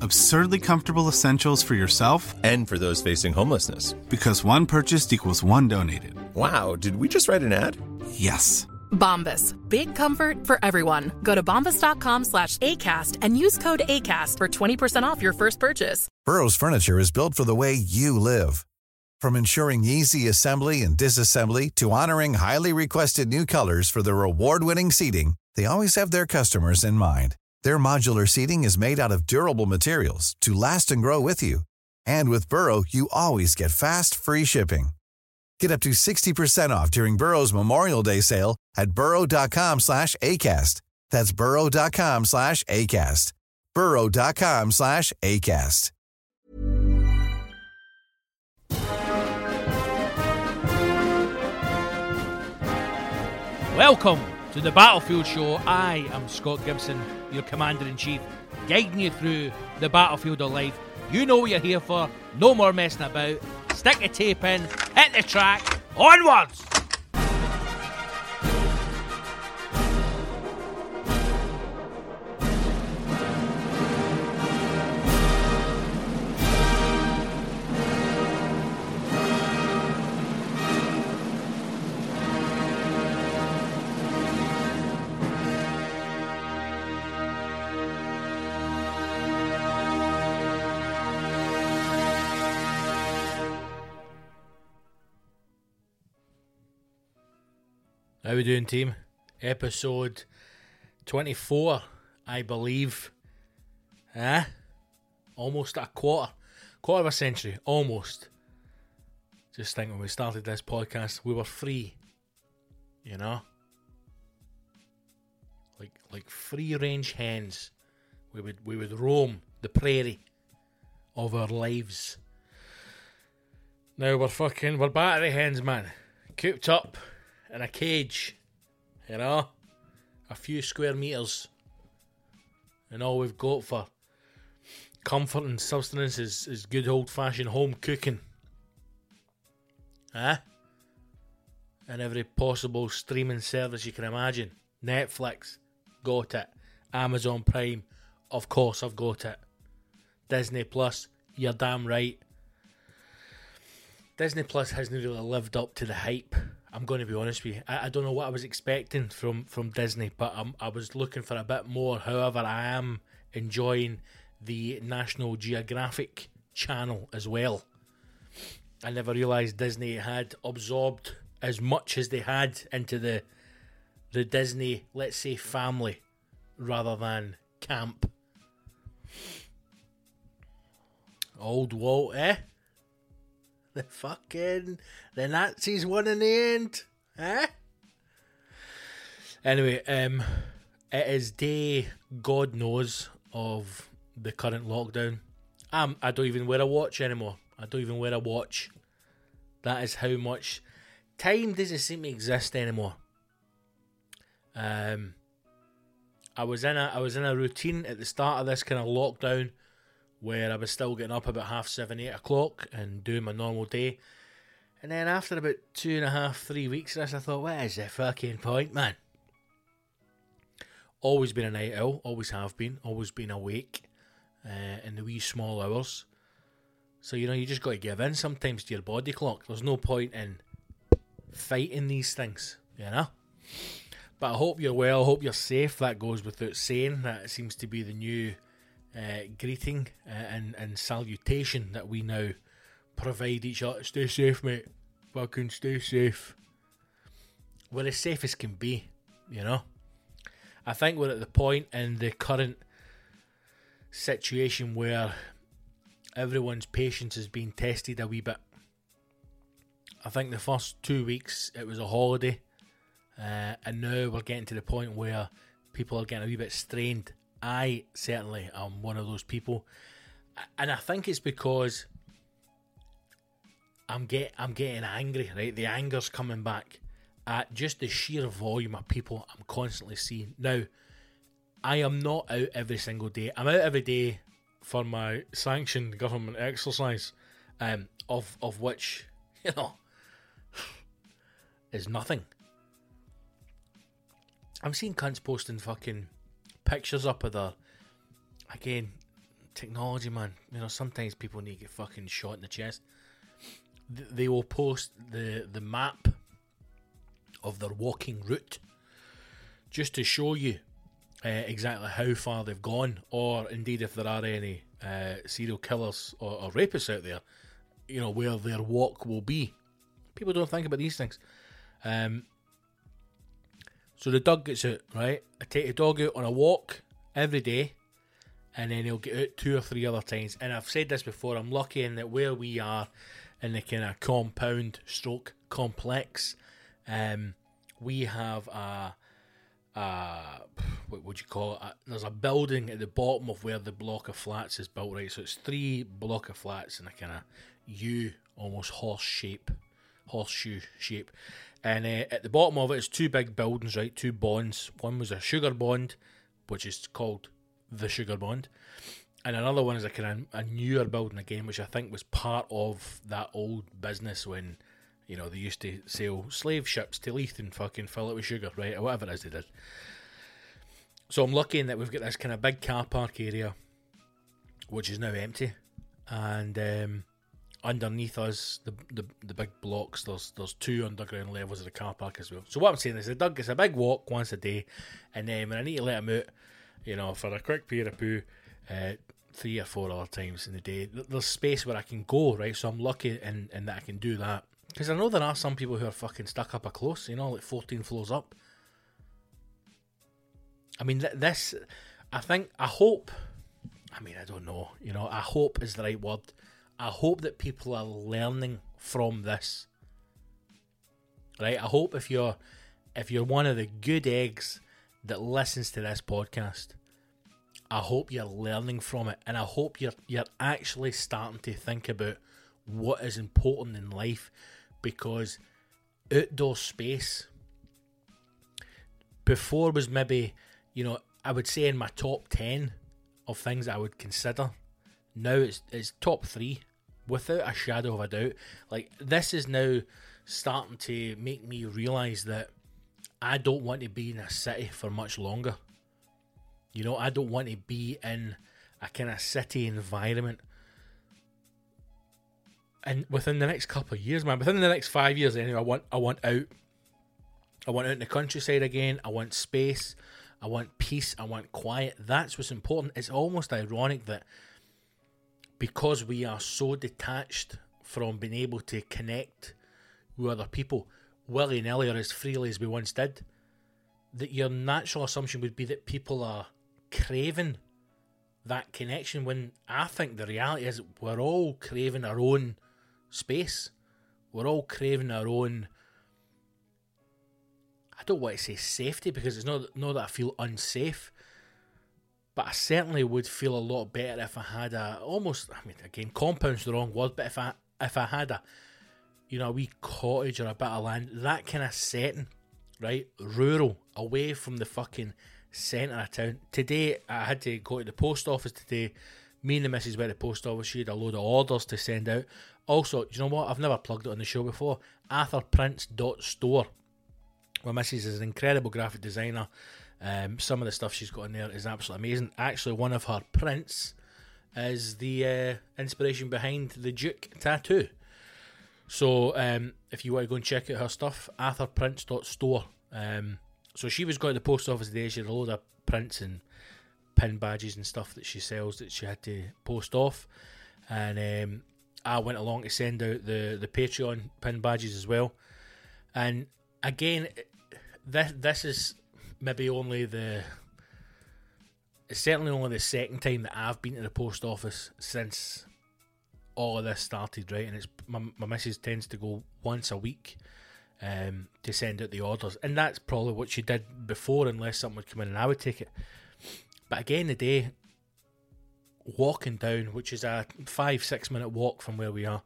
Absurdly comfortable essentials for yourself And for those facing homelessness. because one purchased equals one donated. Wow, did we just write an ad? Yes. Bombas. Big comfort for everyone. Go to bombas.com slash ACAST and use code ACAST for 20% off your first purchase. Burrow's furniture is built for the way you live. From ensuring easy assembly and disassembly to honoring highly requested new colors for their award-winning seating, they always have their customers in mind. Their modular seating is made out of durable materials to last and grow with you. And with Burrow, you always get fast, free shipping. Get up to 60% off during Burrow's Memorial Day sale at burrow.com slash ACAST. That's burrow.com slash ACAST. burrow.com slash ACAST. Welcome to the Battlefield Show. I am Scott Gibson, your Commander in Chief, guiding you through the battlefield of life. You know what you're here for. No more messing about. Stick the tape in, hit the track, onwards! We doing, team? Episode 24, I believe. Eh? Almost a quarter. Quarter of a century. Almost. Just think when we started this podcast, we were free. You know? Like like free range hens. We would we would roam the prairie of our lives. Now we're fucking we're battery hens, man. Cooped up in a cage, you know, a few square meters, and all we've got for comfort and sustenance is, is good old fashioned home cooking. Huh? And every possible streaming service you can imagine. Netflix, got it. Amazon Prime, of course I've got it. Disney Plus, you're damn right. Disney Plus hasn't really lived up to the hype. I'm going to be honest with you. I, I don't know what I was expecting from, from Disney, but I'm, I was looking for a bit more. However, I am enjoying the National Geographic channel as well. I never realised Disney had absorbed as much as they had into the the Disney, let's say, family rather than camp. Old Walt, eh? The fucking the Nazis won in the end, eh? Anyway, um, it is day God knows of the current lockdown. Um, I don't even wear a watch anymore. I don't even wear a watch. That is how much time doesn't seem to exist anymore. Um, I was in a I was in a routine at the start of this kind of lockdown where I was still getting up about half seven, eight o'clock and doing my normal day. And then after about two and a half, three weeks of this, I thought, what is the fucking point, man? Always been a night owl, always have been, always been awake uh, in the wee small hours. So, you know, you just got to give in sometimes to your body clock. There's no point in fighting these things, you know? But I hope you're well, I hope you're safe. That goes without saying. That seems to be the new uh, greeting uh, and and salutation that we now provide each other. Stay safe, mate. Fucking stay safe. We're as safe as can be, you know. I think we're at the point in the current situation where everyone's patience is being tested a wee bit. I think the first two weeks it was a holiday, uh, and now we're getting to the point where people are getting a wee bit strained. I certainly am one of those people, and I think it's because I'm get I'm getting angry. Right, the anger's coming back at just the sheer volume of people I'm constantly seeing now. I am not out every single day. I'm out every day for my sanctioned government exercise, um, of of which you know is nothing. I'm seeing cunts posting fucking pictures up of their again technology, man. You know sometimes people need to get fucking shot in the chest. They will post the the map of their walking route just to show you uh, exactly how far they've gone, or indeed if there are any uh, serial killers or, or rapists out there, you know where their walk will be. People don't think about these things. Um, so the dog gets out, right? I take the dog out on a walk every day, and then he'll get out two or three other times. And I've said this before. I'm lucky in that where we are in the kind of compound stroke complex, um, we have a uh, what would you call it? Uh, there's a building at the bottom of where the block of flats is built, right? So it's three block of flats in a kind of U, almost horse shape, horseshoe shape. And uh, at the bottom of it is two big buildings, right? Two bonds. One was a sugar bond, which is called the sugar bond, and another one is a kind of a newer building again, which I think was part of that old business when you know, they used to sail slave ships to Leith and fucking fill it with sugar, right? Or whatever it is they did. So I'm lucky in that we've got this kind of big car park area, which is now empty. And um, underneath us, the, the the big blocks, there's there's two underground levels of the car park as well. So what I'm saying is, the Doug gets a big walk once a day, and then when I need to let him out, you know, for a quick pee or a poo, uh, three or four other times in the day, there's space where I can go, right? So I'm lucky in, in that I can do that. Because I know there are some people who are fucking stuck up a close, you know, like 14 floors up. I mean, th- this, I think, I hope, I mean, I don't know, you know, I hope is the right word. I hope that people are learning from this. Right? I hope if you're, if you're one of the good eggs that listens to this podcast, I hope you're learning from it, and I hope you're you're actually starting to think about what is important in life, because outdoor space before was maybe, you know, I would say in my top ten of things I would consider. Now it's it's top three, without a shadow of a doubt. Like this is now starting to make me realise that I don't want to be in a city for much longer. You know, I don't want to be in a kind of city environment. And within the next couple of years, man, within the next five years, anyway, I want I want out. I want out in the countryside again. I want space. I want peace. I want quiet. That's what's important. It's almost ironic that because we are so detached from being able to connect with other people willy nilly or as freely as we once did, that your natural assumption would be that people are craving that connection when I think the reality is we're all craving our own space. We're all craving our own I don't want to say safety because it's not not that I feel unsafe. But I certainly would feel a lot better if I had a almost I mean again compound's the wrong word, but if I if I had a you know a wee cottage or a bit of land, that kind of setting, right? Rural, away from the fucking centre of town. Today I had to go to the post office today. Me and the missus went to the post office. She had a load of orders to send out. Also, you know what? I've never plugged it on the show before. ArthurPrince.store. My missus is an incredible graphic designer. Um, some of the stuff she's got in there is absolutely amazing. Actually, one of her prints is the uh, inspiration behind the Duke tattoo. So, um, if you want to go and check out her stuff, arthurprince.store. Um, so she was going to the post office today. She had a load of prints and pin badges and stuff that she sells that she had to post off, and um, I went along to send out the the Patreon pin badges as well. And again, this this is maybe only the it's certainly only the second time that I've been to the post office since all of this started, right? And it's my my missus tends to go once a week um, to send out the orders, and that's probably what she did before, unless something would come in and I would take it. But again, the day walking down, which is a five six minute walk from where we are,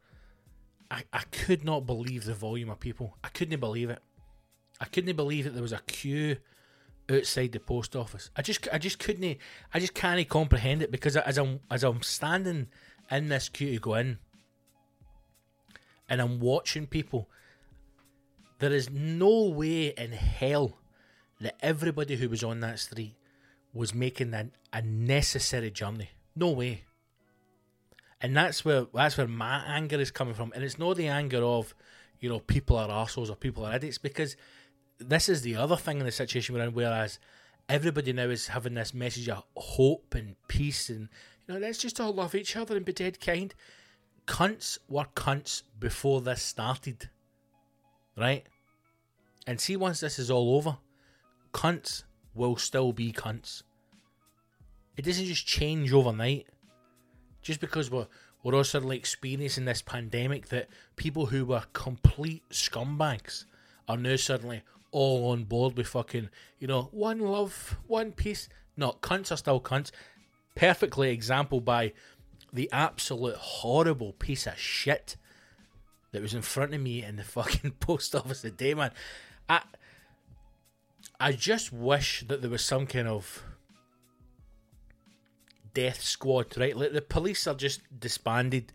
I, I could not believe the volume of people. I couldn't believe it. I couldn't believe that there was a queue outside the post office. I just I just couldn't I just can't comprehend it because as I'm as I'm standing in this queue to go in and I'm watching people, there is no way in hell that everybody who was on that street was making an, a necessary journey. No way. And that's where that's where my anger is coming from. And it's not the anger of, you know, people are assholes or people are idiots, because this is the other thing in the situation we're in, whereas everybody now is having this message of hope and peace and you know, let's just all love each other and be dead kind. Cunts were cunts before this started. Right? And see once this is all over, cunts will still be cunts. It doesn't just change overnight. Just because we're we're all suddenly experiencing this pandemic that people who were complete scumbags are now suddenly all on board with fucking, you know, one love, one peace. No, cunts are still cunts. Perfectly example by the absolute horrible piece of shit that was in front of me in the fucking post office today, man. I I just wish that there was some kind of death squad, right? Like the police are just disbanded,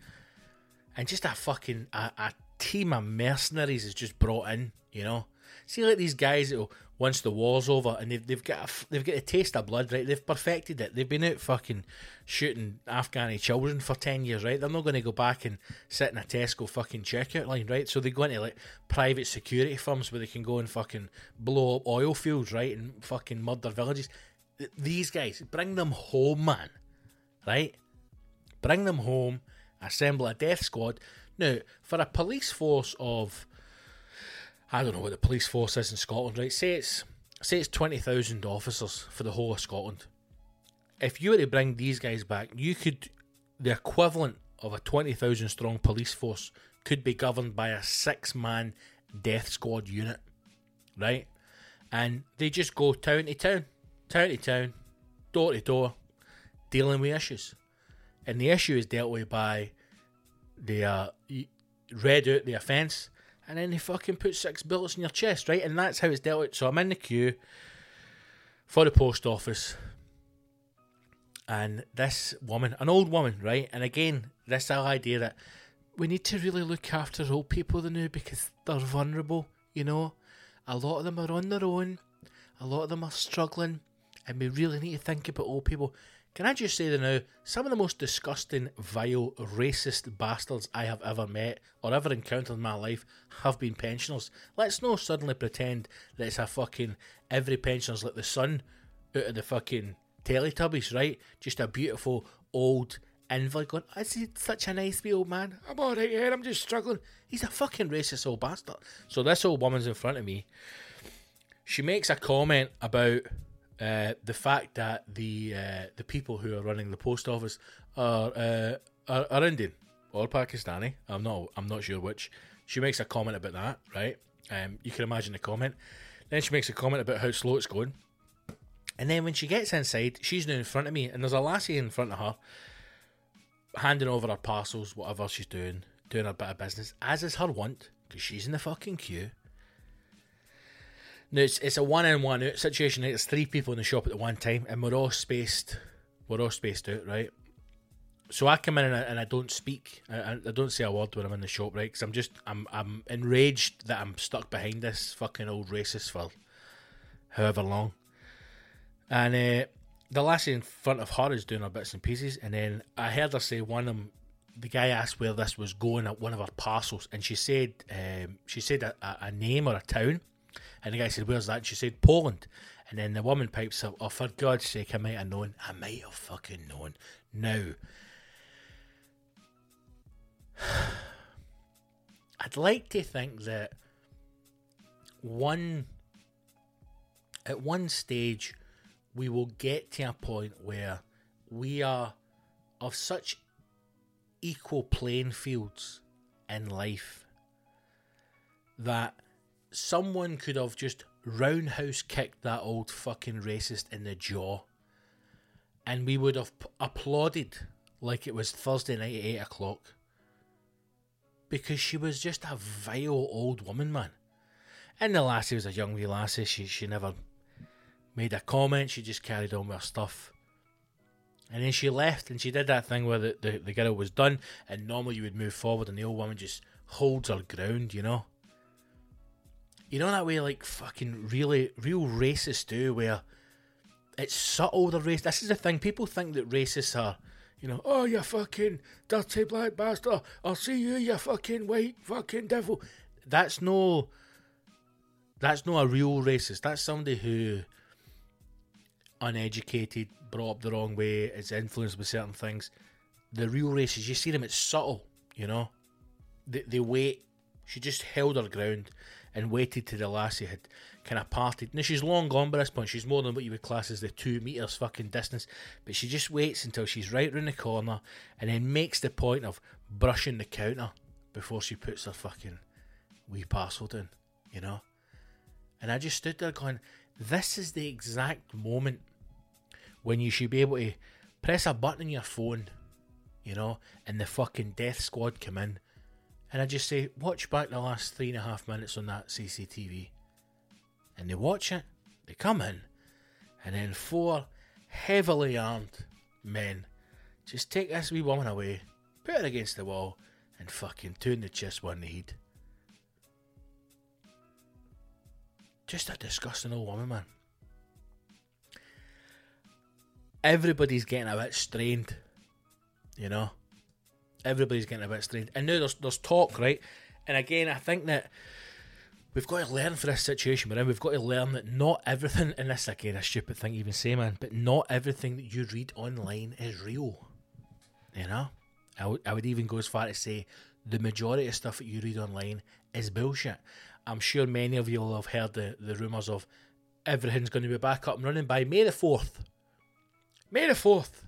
and just a fucking a, a team of mercenaries is just brought in. You know, see like these guys that once the war's over and they've they've got a, they've got a taste of blood, right? They've perfected it. They've been out fucking shooting Afghani children for ten years, right? They're not going to go back and sit in a Tesco fucking checkout line, right? So they go into like private security firms where they can go and fucking blow up oil fields, right, and fucking murder villages. These guys, bring them home, man right? Bring them home, assemble a death squad. Now, for a police force of, I don't know what the police force is in Scotland, right? Say it's say it's twenty thousand officers for the whole of Scotland. If you were to bring these guys back, you could the equivalent of a twenty thousand strong police force could be governed by a six man death squad unit, right? And they just go town to town, town to town, door to door, dealing with issues. And the issue is dealt with by they uh, read out the offence and then they fucking put six bullets in your chest, right? And that's how it's dealt with. So I'm in the queue for the post office. And this woman, an old woman, right? And again, this idea that we need to really look after old people the new, because they're vulnerable, you know? A lot of them are on their own, a lot of them are struggling, and we really need to think about old people. Can I just say that now, some of the most disgusting, vile, racist bastards I have ever met or ever encountered in my life have been pensioners. Let's not suddenly pretend that it's a fucking every pensioner's like the sun out of the fucking Teletubbies, right? Just a beautiful old invalid going, is he such a nice wee old man? I'm alright here, eh? I'm just struggling. He's a fucking racist old bastard. So this old woman's in front of me. She makes a comment about uh, the fact that the uh, the people who are running the post office are, uh, are are Indian or Pakistani. I'm not I'm not sure which. She makes a comment about that, right? Um, you can imagine the comment. Then she makes a comment about how slow it's going. And then when she gets inside, she's now in front of me, and there's a lassie in front of her, handing over her parcels, whatever she's doing, doing her bit of business, as is her wont, because she's in the fucking queue. Now it's, it's a one in one out situation. Right? There's three people in the shop at the one time, and we're all spaced. We're all spaced out, right? So I come in and I, and I don't speak. I, I don't say a word when I'm in the shop, right? Because I'm just I'm I'm enraged that I'm stuck behind this fucking old racist for however long. And uh, the lassie in front of her is doing her bits and pieces, and then I heard her say one of them. The guy asked where this was going at one of her parcels, and she said um, she said a, a name or a town, and the guy said, Where's that? She said, Poland. And then the woman pipes up, Oh, for God's sake, I might have known. I might have fucking known. Now, I'd like to think that one at one stage we will get to a point where we are of such equal playing fields in life that someone could have just roundhouse kicked that old fucking racist in the jaw and we would have p- applauded like it was Thursday night at 8 o'clock because she was just a vile old woman, man. And the lassie was a young wee lassie. She she never made a comment. She just carried on with her stuff. And then she left, and she did that thing where the, the, the girl was done, and normally you would move forward, and the old woman just holds her ground, you know. You know that way, like fucking really real racists do, where it's subtle. The race. This is the thing. People think that racists are, you know, oh you fucking dirty black bastard. I'll see you, you fucking white fucking devil. That's no. That's not a real racist. That's somebody who uneducated, brought up the wrong way, is influenced by certain things. The real racists, you see them, it's subtle, you know. They, they wait. She just held her ground and waited till the lassie had kind of parted. Now she's long gone by this point. She's more than what you would class as the two meters fucking distance. But she just waits until she's right round the corner and then makes the point of brushing the counter before she puts her fucking wee parcel down, you know. And I just stood there going, this is the exact moment when you should be able to press a button on your phone, you know, and the fucking death squad come in. And I just say, watch back the last three and a half minutes on that CCTV. And they watch it, they come in, and then four heavily armed men just take this wee woman away, put her against the wall, and fucking turn the chest one the. Just a disgusting old woman, man. Everybody's getting a bit strained, you know. Everybody's getting a bit strained, and now there's there's talk, right? And again, I think that we've got to learn for this situation we're in. We've got to learn that not everything, and this again a stupid thing even say, man, but not everything that you read online is real. You know, I, w- I would even go as far to say the majority of stuff that you read online is bullshit. I'm sure many of you will have heard the, the rumours of everything's going to be back up and running by May the 4th. May the 4th.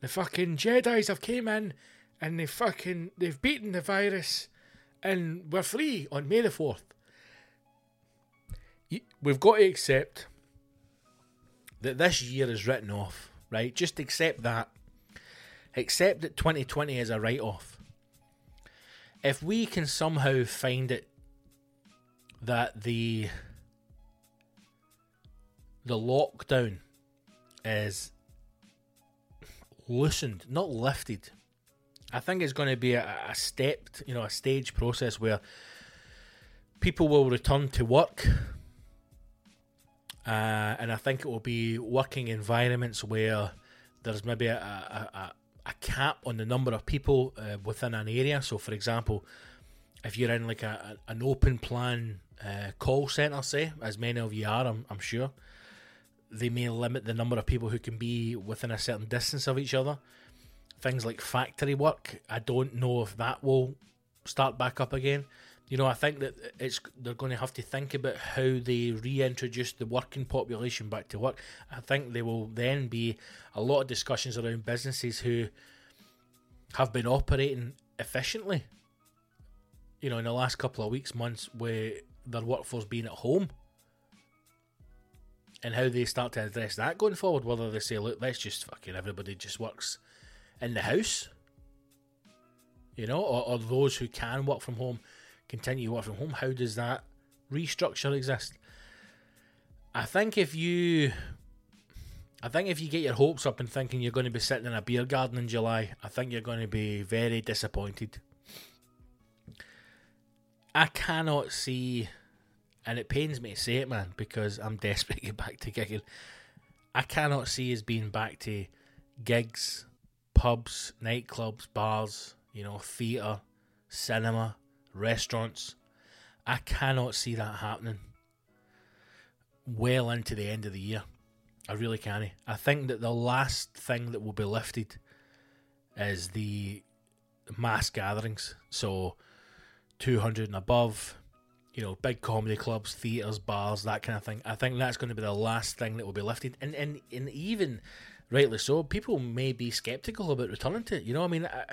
The fucking Jedi's have came in and they fucking, they've beaten the virus and we're free on May the 4th. We've got to accept that this year is written off, right? Just accept that. Accept that 2020 is a write off. If we can somehow find it that the the lockdown is loosened, not lifted. I think it's going to be a, a stepped, you know, a stage process where people will return to work, uh, and I think it will be working environments where there's maybe a, a, a, cap on the number of people uh, within an area. So, for example, if you're in like a, a- an open plan uh, call center, say, as many of you are, I'm, I'm sure, they may limit the number of people who can be within a certain distance of each other. Things like factory work, I don't know if that will start back up again. You know, I think that it's they're going to have to think about how they reintroduce the working population back to work. I think there will then be a lot of discussions around businesses who have been operating efficiently you know, in the last couple of weeks, months, where their workforce being at home and how they start to address that going forward. Whether they say, look, let's just fucking everybody just works in the house, you know, or, or those who can work from home continue to work from home. How does that restructure exist? I think if you. I think if you get your hopes up and thinking you're going to be sitting in a beer garden in July, I think you're going to be very disappointed. I cannot see, and it pains me to say it, man, because I'm desperate to get back to gigging. I cannot see us being back to gigs, pubs, nightclubs, bars, you know, theatre, cinema, restaurants. I cannot see that happening. well into the end of the year. I really can't. I think that the last thing that will be lifted is the mass gatherings. So 200 and above, you know, big comedy clubs, theatres, bars, that kind of thing. I think that's going to be the last thing that will be lifted. And and, and even rightly so, people may be skeptical about returning to it. You know, I mean, I,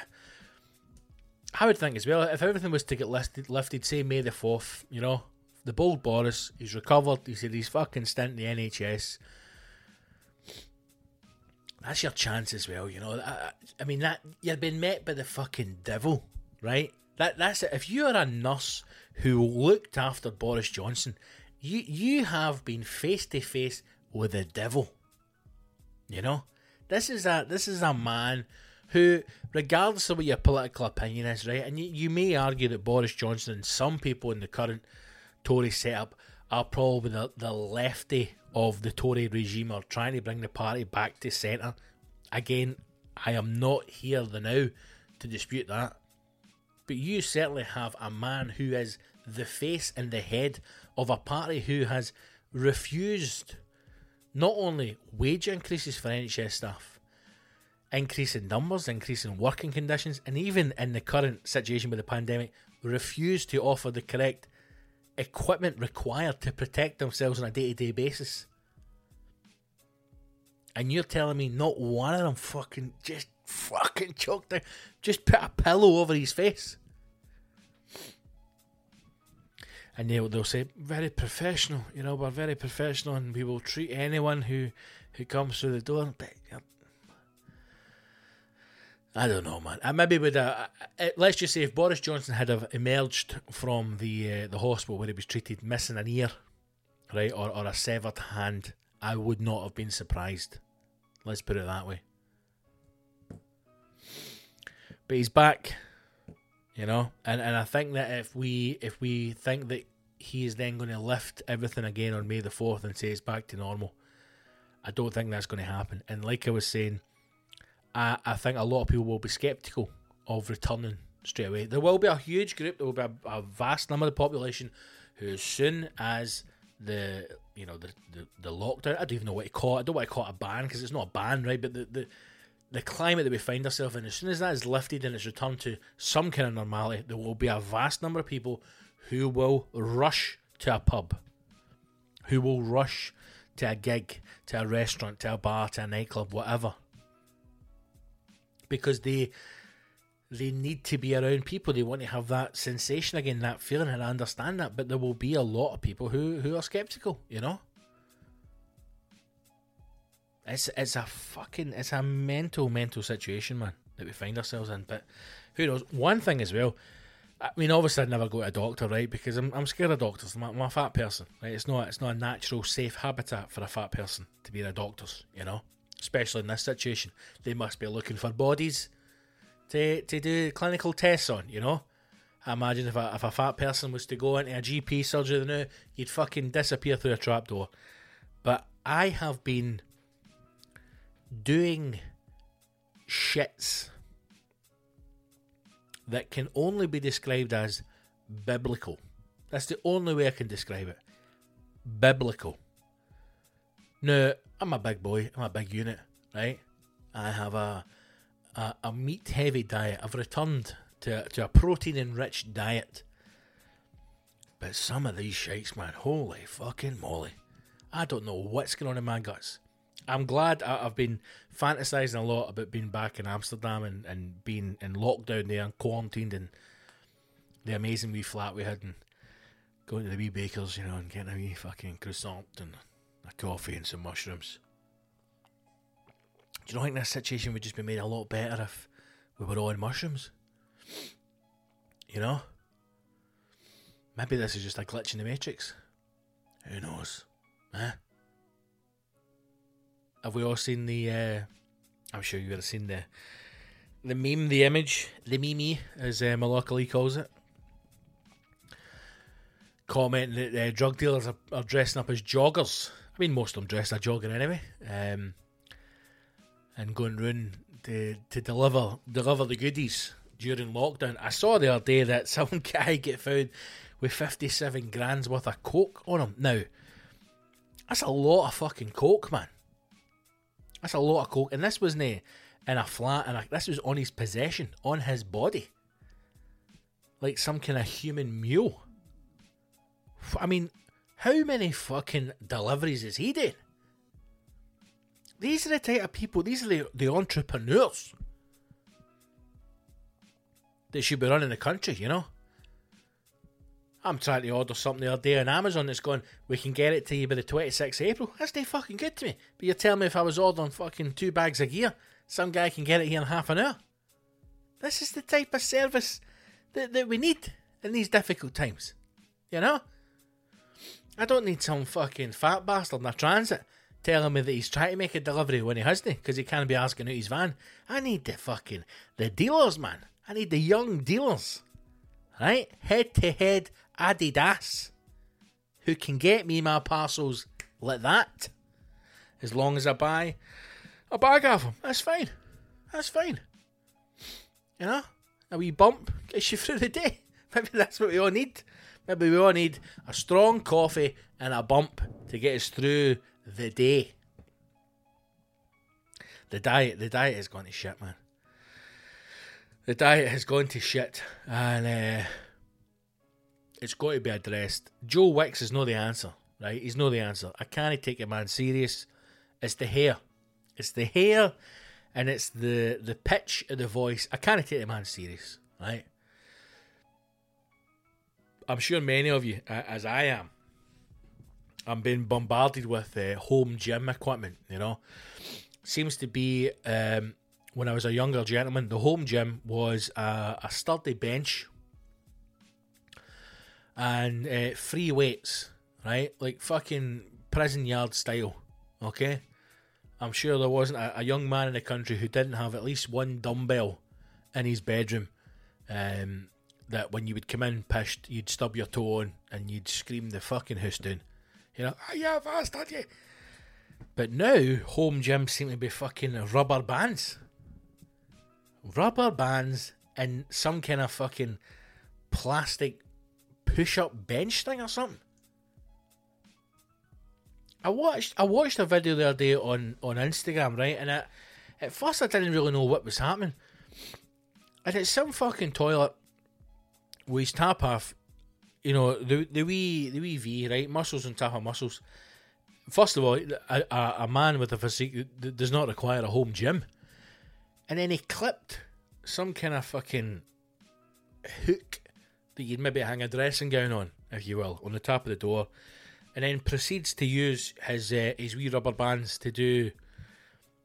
I would think as well, if everything was to get lifted, lifted, say May the 4th, you know, the bold Boris, he's recovered, he said he's fucking stint in the NHS that's your chance as well. You know, I, I mean that you've been met by the fucking devil, right? That that's it. If you are a nurse who looked after Boris Johnson, you you have been face to face with the devil. You know, this is a this is a man who, regardless of what your political opinion is, right, and you, you may argue that Boris Johnson and some people in the current Tory setup are probably the, the lefty of the Tory regime are trying to bring the party back to centre. Again, I am not here the now to dispute that. But you certainly have a man who is the face and the head of a party who has refused not only wage increases for NHS staff, increase in numbers, increase in working conditions, and even in the current situation with the pandemic, refuse to offer the correct equipment required to protect themselves on a day to day basis. And you're telling me not one of them fucking just fucking choked there, just put a pillow over his face. And they'll, they'll say, very professional, you know, we're very professional and we will treat anyone who, who comes through the door. But, I don't know, man. I maybe would. Uh, let's just say if Boris Johnson had have emerged from the uh, the hospital where he was treated, missing an ear, right, or or a severed hand, I would not have been surprised. Let's put it that way. But he's back, you know, and and I think that if we if we think that he is then going to lift everything again on May the fourth and say it's back to normal, I don't think that's going to happen. And like I was saying I, I think a lot of people will be sceptical of returning straight away. There will be a huge group, there will be a, a vast number of the population who, as soon as the you know the, the, the lockdown, I don't even know what to call it. I don't want to call it a ban because it's not a ban, right? But the, the the climate that we find ourselves in, as soon as that is lifted and it's returned to some kind of normality, there will be a vast number of people who will rush to a pub, who will rush to a gig, to a restaurant, to a bar, to a nightclub, whatever because they they need to be around people. They want to have that sensation again, that feeling, and I understand that. But there will be a lot of people who who are skeptical. You know, it's it's a fucking it's a mental mental situation, man, that we find ourselves in. But who knows? One thing as well. I mean, obviously, I'd never go to a doctor, right? Because I'm, I'm scared of doctors. I'm, I'm a fat person, right? It's not it's not a natural, safe habitat for a fat person to be in a doctor's, you know especially in this situation. They must be looking for bodies to to do clinical tests on, you know? I imagine if a, if a fat person was to go into a GP surgery now, you'd fucking disappear through a trapdoor. But I have been doing shits that can only be described as biblical. That's the only way I can describe it. Biblical. Now, I'm a big boy. I'm a big unit, right? I have a a, a meat heavy diet. I've returned to to a protein enriched diet. But some of these shakes, man, holy fucking moly! I don't know what's going on in my guts. I'm glad I, have been fantasizing a lot about being back in Amsterdam and, and being in lockdown there and quarantined and the amazing wee flat we had and going to the wee bakers, you know, and getting a wee fucking croissant and a coffee and some mushrooms. Do you not think this situation would just be made a lot better if we were all on mushrooms? You know? Maybe this is just a glitch in the matrix. Who knows? Eh? Have we all seen the uh, I'm sure you would have seen the the meme, the image, the meme, as uh, Malaka calls it. Comment that uh, drug dealers are, are dressing up as joggers I mean, most of them dressed a jogger anyway, um, and going round to to deliver deliver the goodies during lockdown. I saw the other day that some guy get found with fifty seven grand's worth of coke on him. Now, That's a lot of fucking coke, man. That's a lot of coke, and this wasn't in a flat, and this was on his possession, on his body, like some kind of human mule. I mean, how many fucking deliveries is he doing? These are the type of people. These are the, the entrepreneurs that should be running the country. You know. I'm trying to order something the other day on Amazon that's going, we can get it to you by the 26th of April. That's not fucking good to me. But you're telling me if I was ordering fucking two bags of gear, some guy can get it here in half an hour. This is the type of service that, that we need in these difficult times. You know? I don't need some fucking fat bastard in a transit telling me that he's trying to make a delivery when he hasn't because he can't be asking out his van. I need the fucking, the dealers, man. I need the young dealers. Right? Head to head Adidas who can get me my parcels like that. As long as I buy a bag of them, that's fine. That's fine. You know, a wee bump gets you through the day. Maybe that's what we all need. Maybe we all need a strong coffee and a bump to get us through the day. The diet, the diet has gone to shit, man. The diet has gone to shit, and uh, it's got to be addressed. Joe Wicks is not the answer, right? He's not the answer. I can't take a man serious. It's the hair. It's the hair and it's the the pitch of the voice. I can't take the man serious, right? I'm sure many of you, as I am, I'm being bombarded with uh, home gym equipment. You know, seems to be um, when I was a younger gentleman, the home gym was a, a sturdy bench and uh, free weights, right? Like fucking prison yard style, okay? I'm sure there wasn't a, a, young man in the country who didn't have at least one dumbbell in his bedroom. Um, that when you would come in pissed, you'd stub your toe on and you'd scream the fucking house down. You know, oh, yeah, fast, you? But now, home gyms seem to be fucking rubber bands. Rubber bands and some kind of fucking plastic push up bench thing or something. I watched I watched a video the other day on, on Instagram, right? And at, first I didn't really know what was happening. And it's some fucking toilet with his top off, you know, the the wee the wee V, right? Muscles on top of muscles. First of all, a, a, a man with a physique does not require a home gym. And then he clipped some kind of fucking hook that you'd maybe hang a dressing gown on, if you will, on the top of the door, and then proceeds to use his uh, his wee rubber bands to do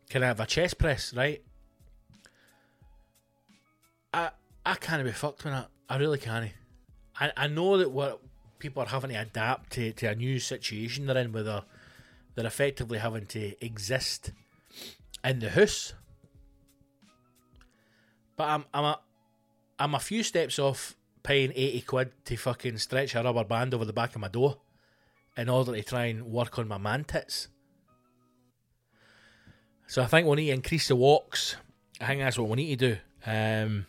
kind of a chest press, right? I I can't be fucked with that. I really can't. I I know that what people are having to adapt to, to a new situation they're in, where they're, they're effectively having to exist in the house. But I'm I'm a I'm a few steps off paying 80 quid to fucking stretch a rubber band over the back of my door in order to try and work on my man tits. So I think we need to increase the walks. I think that's what we need to do. Um,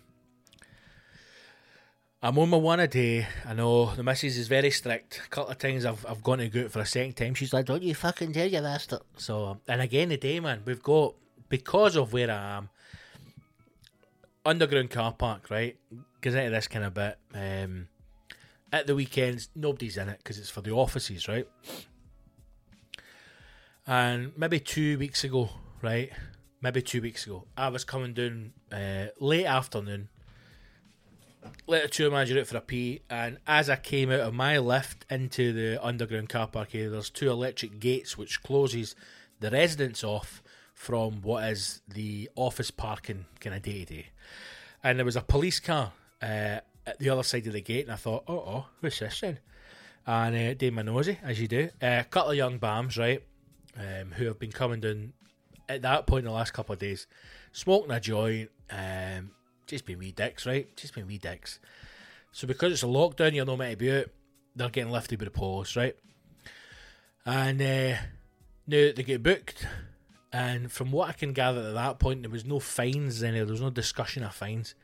I'm on my one a day. I know the missus is very strict. A couple of times I've I've gone to go out for a second time. She's like, "Don't you fucking dare, you bastard!" So and again today, man, we've got because of where I am, underground car park, right? Goes into this kind of bit. Um, at the weekends, nobody's in it because it's for the offices, right? And maybe two weeks ago, right? Maybe two weeks ago, I was coming down uh, late afternoon, let a tour manager out for a pee, and as I came out of my lift into the underground car park area, there's two electric gates which closes the residents off from what is the office parking kind of day to day. And there was a police car uh, at the other side of the gate, and I thought, oh, oh, who's this then? And uh, did my nosy, as you do. Uh, a couple of young bams, right, um, who have been coming down at that point in the last couple of days, smoking a joint, um, just been wee dicks, right? Just been wee dicks. So because it's a lockdown, you're not meant to be out, they're getting lifted by the police, right? And uh, now they get booked, and from what I can gather at that point, there was no fines any, there was no discussion of fines.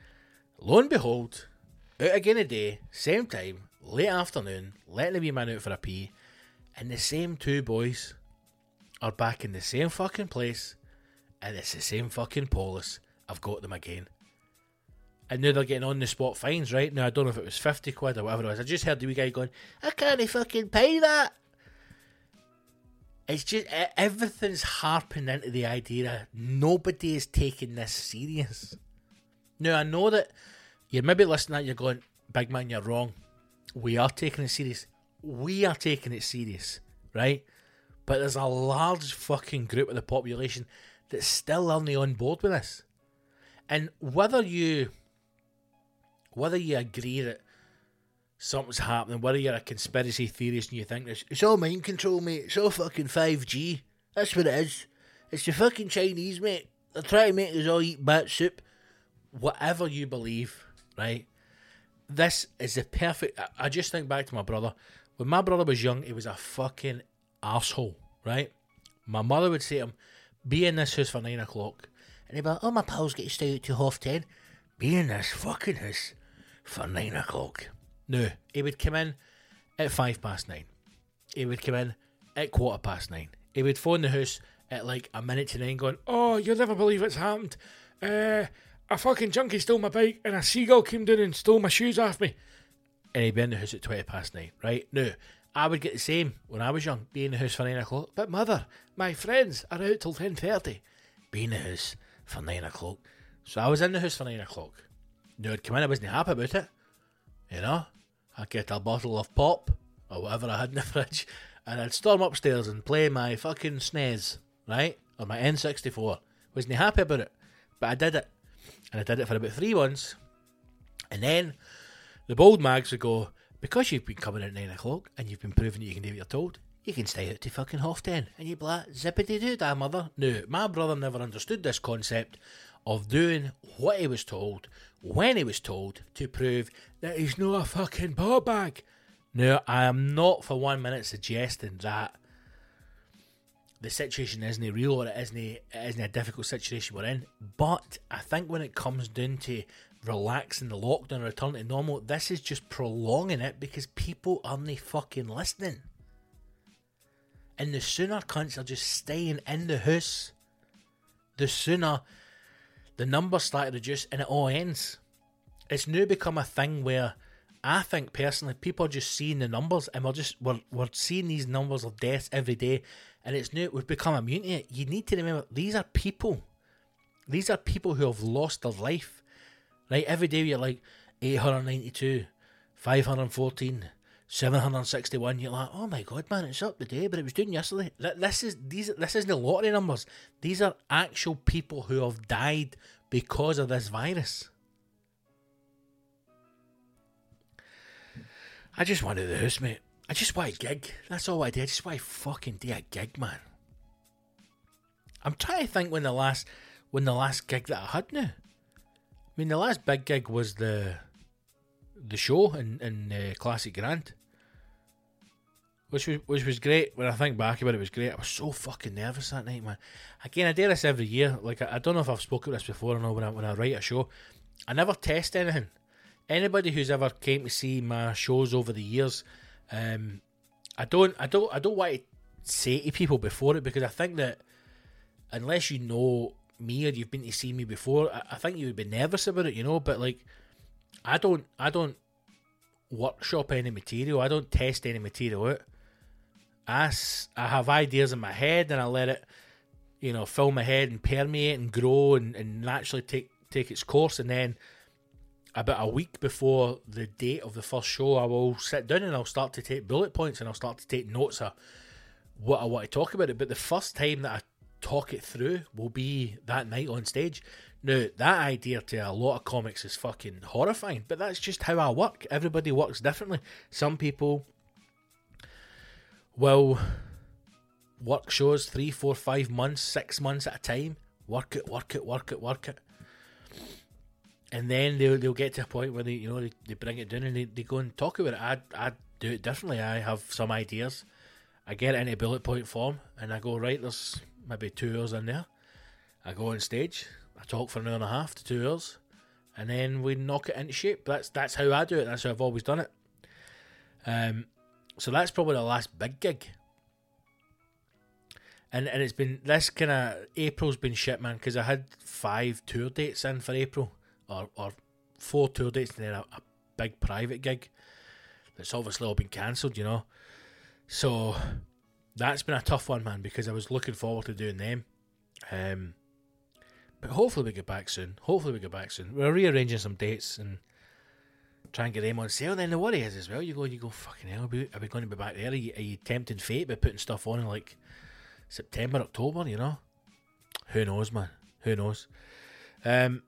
Lo and behold, out again a day, same time, late afternoon, letting the wee man out for a pee, and the same two boys are back in the same fucking place, and it's the same fucking polis. I've got them again. And now they're getting on the spot fines, right? Now I don't know if it was 50 quid or whatever it was. I just heard the wee guy going, I can't fucking pay that. It's just everything's harping into the idea that nobody is taking this serious. Now I know that you're maybe listening, and you're going, Big man, you're wrong. We are taking it serious. We are taking it serious, right? But there's a large fucking group of the population that's still only on board with this. And whether you whether you agree that something's happening, whether you're a conspiracy theorist and you think this, it's all mind control, mate. It's all fucking 5G. That's what it is. It's the fucking Chinese, mate. They're trying to make us all eat bat soup. Whatever you believe, right? This is the perfect. I- just think back to my brother. When my brother was young, he was a fucking asshole, right? My mother would say to him, Be in this house for nine o'clock. And he'd be like, Oh, my pals get to stay out to half ten. Be in this fucking house for nine o'clock. No, he would come in at five past nine. He would come in at quarter past nine. He would phone the house at like a minute to nine, going, "Oh, you'll never believe it's happened. Uh, a fucking junkie stole my bike, and a seagull came down and stole my shoes off me." And he'd be in the house at twenty past nine. Right now, I would get the same when I was young, be in the house for nine o'clock. But mother, my friends are out till ten thirty. Be in the house for nine o'clock. So I was in the house for nine o'clock. Now I'd come in, I wasn't happy about it. You know, I'd get a bottle of pop or whatever I had in the fridge, and I'd storm upstairs and play my fucking SNES, right? Or my N64. Wasn't happy about it, but I did it. And I did it for about three months. And then the bold mags would go, because you've been coming at nine o'clock and you've been proving that you can do what you're told, you can stay out to fucking half ten. And you'd be like, zippity doo da, mother. No, my brother never understood this concept of doing what he was told, when he was told, to prove that he's not a fucking ball bag. No, I am not for one minute suggesting that the situation isn't real or it isn't, it isn't a difficult situation we're in. But I think when it comes down to relaxing the lockdown, return to normal, this is just prolonging it because people aren't fucking listening. And the sooner cunts are just staying in the house, the sooner the numbers start to reduce and it all ends. It's now become a thing where I think personally people are just seeing the numbers and we're just we're, we're seeing these numbers of deaths every day and it's new we've become immune to it. You need to remember these are people. These are people who have lost their life. Right? Every day you're like 892, 514, 761. You're like, oh my god, man, it's up today, but it was doing yesterday. This is these. This isn't the lottery numbers. These are actual people who have died because of this virus. I just wanted the house, mate. I just want a gig. That's all I did. I just want to fucking do a gig, man. I'm trying to think when the last when the last gig that I had now. I mean, the last big gig was the the show in in uh, Classic Grand, which was which was great. When I think back about it, it was great. I was so fucking nervous that night, man. Again, I do this every year. Like I, I don't know if I've spoken this before or not. When I when I write a show, I never test anything. Anybody who's ever came to see my shows over the years, um, I don't I don't I don't want to say to people before it because I think that unless you know me or you've been to see me before, I, I think you would be nervous about it, you know. But like, I don't, I don't workshop any material. I don't test any material out. I, I have ideas in my head and I let it, you know, fill my head and permeate and grow and, and naturally take take its course. And then about a week before the date of the first show, I will sit down and I'll start to take bullet points and I'll start to take notes of what I want to talk about it. But the first time that I talk it through will be that night on stage. Now, that idea to a lot of comics is fucking horrifying, but that's just how I work. Everybody works differently. Some people will work shows three, four, five months, six months at a time. Work it, work it, work it, work it. And then they'll, they'll get to a point where they, you know, they, they bring it down and they, they go and talk about it. I, I do it differently. I have some ideas. I get it into bullet point form and I go, right, there's maybe two hours in there. I go on stage, I talk for an hour and a half to two hours, and then we knock it into shape. That's that's how I do it. That's how I've always done it. Um, so that's probably the last big gig. and and it's been this kind of April's been shit, man. Because I had five tour dates in for April, or or four tour dates, and then a, a big private gig that's obviously all been cancelled. You know, so that's been a tough one, man. Because I was looking forward to doing them. Um, but hopefully we get back soon. Hopefully we get back soon. We're rearranging some dates and try and get them on sale. Then the worry is as well, you go, you go, fucking hell, are we, are we going to be back there? Are you, are you tempting fate by putting stuff on in like September, October? You know, who knows, man? Who knows? Um,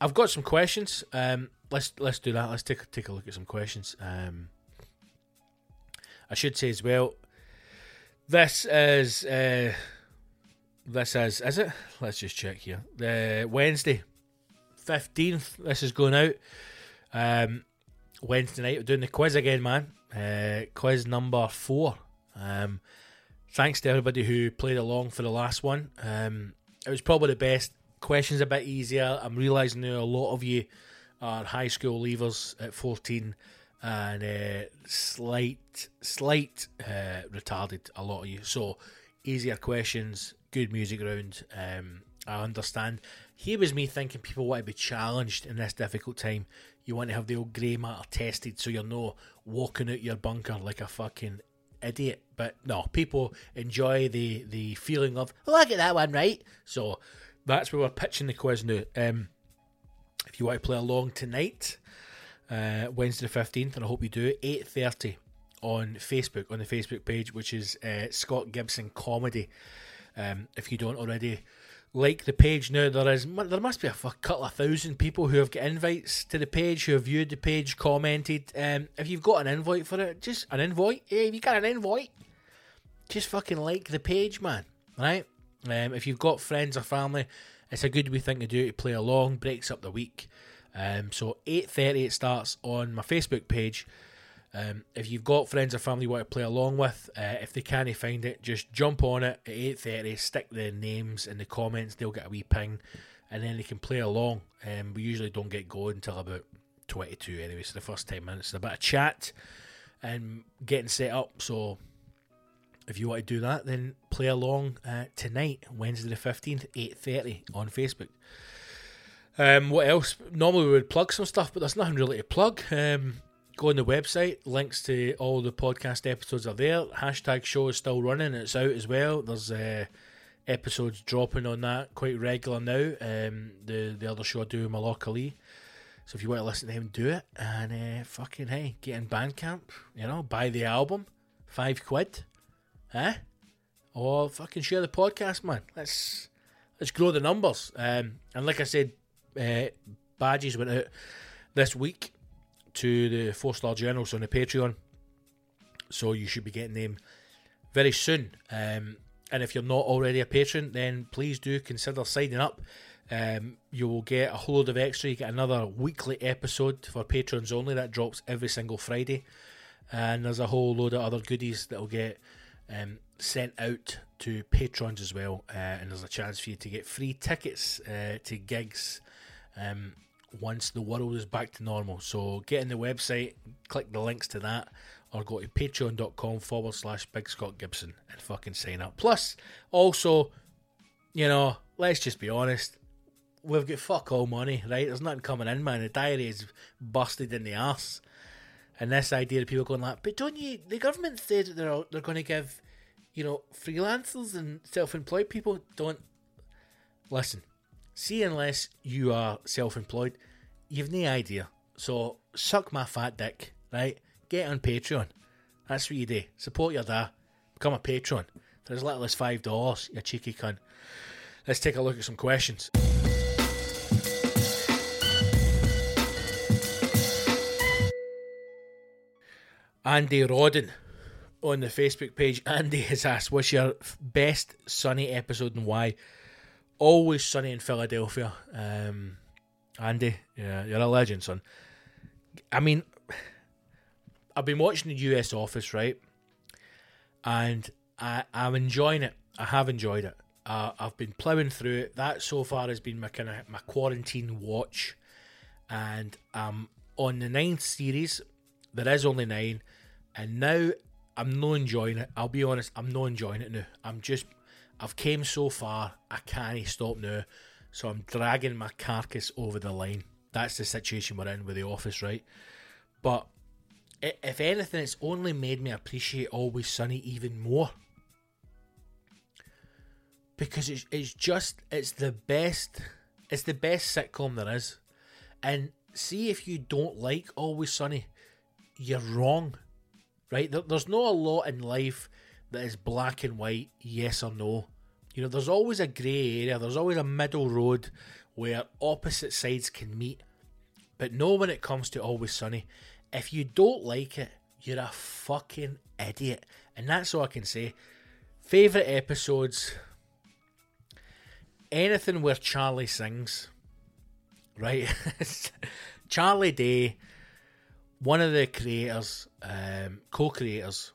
I've got some questions. Um, let's let's do that. Let's take take a look at some questions. Um, I should say as well, this is. Uh, this is is it? Let's just check here. The Wednesday, fifteenth. This is going out. Um, Wednesday night. We're doing the quiz again, man. Uh, quiz number four. Um, thanks to everybody who played along for the last one. Um, it was probably the best. Questions a bit easier. I'm realizing now a lot of you are high school leavers at 14 and uh, slight, slight uh, retarded. A lot of you. So easier questions, good music around. Um, I understand. Here was me thinking people want to be challenged in this difficult time. You want to have the old grey matter tested so you're not walking out your bunker like a fucking idiot. But no, people enjoy the the feeling of oh, I get that one right. So that's where we're pitching the quiz now. Um, if you want to play along tonight, uh, Wednesday the fifteenth, and I hope you do, eight thirty on Facebook on the Facebook page, which is uh, Scott Gibson Comedy. Um, if you don't already like the page now, there is there must be a couple of thousand people who have got invites to the page, who have viewed the page, commented. Um, if you've got an invite for it, just an invite. Hey, if you got an invite, just fucking like the page, man. Right? Um, if you've got friends or family, it's a good wee thing to do to play along. Breaks up the week. Um, so eight thirty it starts on my Facebook page. Um, if you've got friends or family you want to play along with, uh, if they can't find it, just jump on it at eight thirty. Stick their names in the comments; they'll get a wee ping, and then they can play along. Um, we usually don't get going until about twenty-two anyway. So the first ten minutes is a bit of chat and getting set up. So if you want to do that, then play along uh, tonight, Wednesday the fifteenth, eight thirty on Facebook. Um, what else? Normally we would plug some stuff, but there's nothing really to plug. Um, go on the website. Links to all the podcast episodes are there. Hashtag show is still running. It's out as well. There's uh, episodes dropping on that quite regular now. Um, the the other show I do with Malak So if you want to listen to him, do it. And uh, fucking hey, get in Bandcamp. You know, buy the album, five quid, eh? Or fucking share the podcast, man. Let's let's grow the numbers. Um, and like I said, uh, badges went out this week to the four star generals on the Patreon. So you should be getting them very soon. Um, and if you're not already a patron, then please do consider signing up. Um, you will get a whole load of extra. You get another weekly episode for patrons only that drops every single Friday, and there's a whole load of other goodies that will get um, sent out to patrons as well. Uh, and there's a chance for you to get free tickets uh, to gigs um, once the world is back to normal. So get in the website, click the links to that, or go to patreon.com forward slash Big Scott Gibson and fucking sign up. Plus, also, you know, let's just be honest. We've got fuck all money, right? There's nothing coming in, man. The diary is busted in the ass. And this idea of people going like, but don't you? The government said that they're they're going to give, you know, freelancers and self-employed people don't listen. See, unless you are self-employed, you've no idea. So suck my fat dick, right? Get on Patreon. That's what you do. Support your dad. Become a patron. As little as five dollars, you cheeky cunt. Let's take a look at some questions. Andy Rodden on the Facebook page. Andy has asked, "What's your best sunny episode and why?" Always sunny in Philadelphia. Um, Andy, yeah, you're a legend, son. I mean, I've been watching the US Office, right? And I, I'm enjoying it. I have enjoyed it. Uh, I've been ploughing through it. That so far has been my kind of my quarantine watch, and um, on the ninth series, there is only nine, and now I'm not enjoying it. I'll be honest, I'm not enjoying it now. I'm just, I've came so far, I can't stop now. So I'm dragging my carcass over the line. That's the situation we're in with the office, right? But if anything, it's only made me appreciate Always Sunny even more. Because it's, it's just, it's the best, it's the best sitcom there is. And see if you don't like Always Sunny, you're wrong, right? there's not a lot in life that is black and white, yes or no. You know, there's always a grey area, there's always a middle road where opposite sides can meet. But no when it comes to Always Sunny. If you don't like it, you're a fucking idiot. And that's all I can say. Favourite episodes anything where Charlie sings, right? Charlie Day, one of the creators, um, co creators,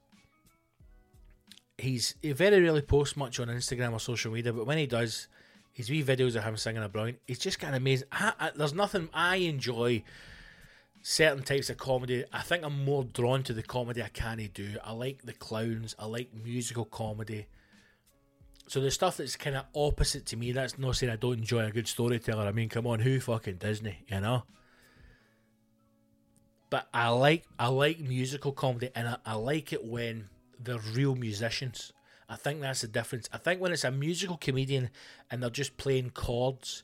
he's he very rarely posts much on Instagram or social media, but when he does, his wee videos of him singing a brilliant. He's just kind of amazing. I, I, there's nothing I enjoy. Certain types of comedy. I think I'm more drawn to the comedy I can't do. I like the clowns. I like musical comedy. So the stuff that's kind of opposite to me, that's not saying I don't enjoy a good storyteller. I mean, come on, who fucking Disney, you know? But I like I like musical comedy, and I, I like it when they're real musicians. I think that's the difference. I think when it's a musical comedian and they're just playing chords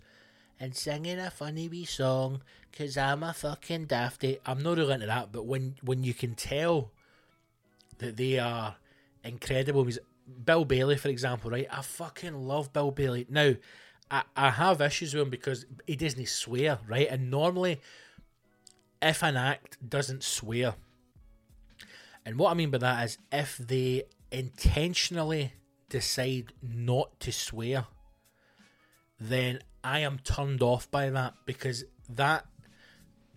and singing a funny wee song because I'm a fucking dafty, I'm not really into that. But when when you can tell that they are incredible Bill Bailey, for example, right? I fucking love Bill Bailey. Now, I, I have issues with him because he doesn't swear, right? And normally, if an act doesn't swear, and what I mean by that is if they intentionally decide not to swear, then I am turned off by that because that,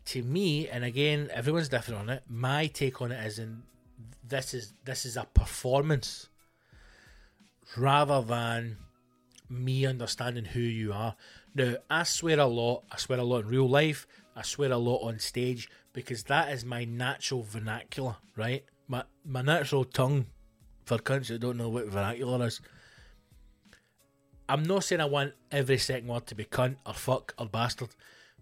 to me, and again, everyone's different on it. My take on it is in this is this is a performance rather than me understanding who you are. Now, I swear a lot. I swear a lot in real life. I swear a lot on stage because that is my natural vernacular, right? my my natural tongue for cunts that don't know what vernacular is. I'm not saying I want every second word to be cunt or fuck or bastard,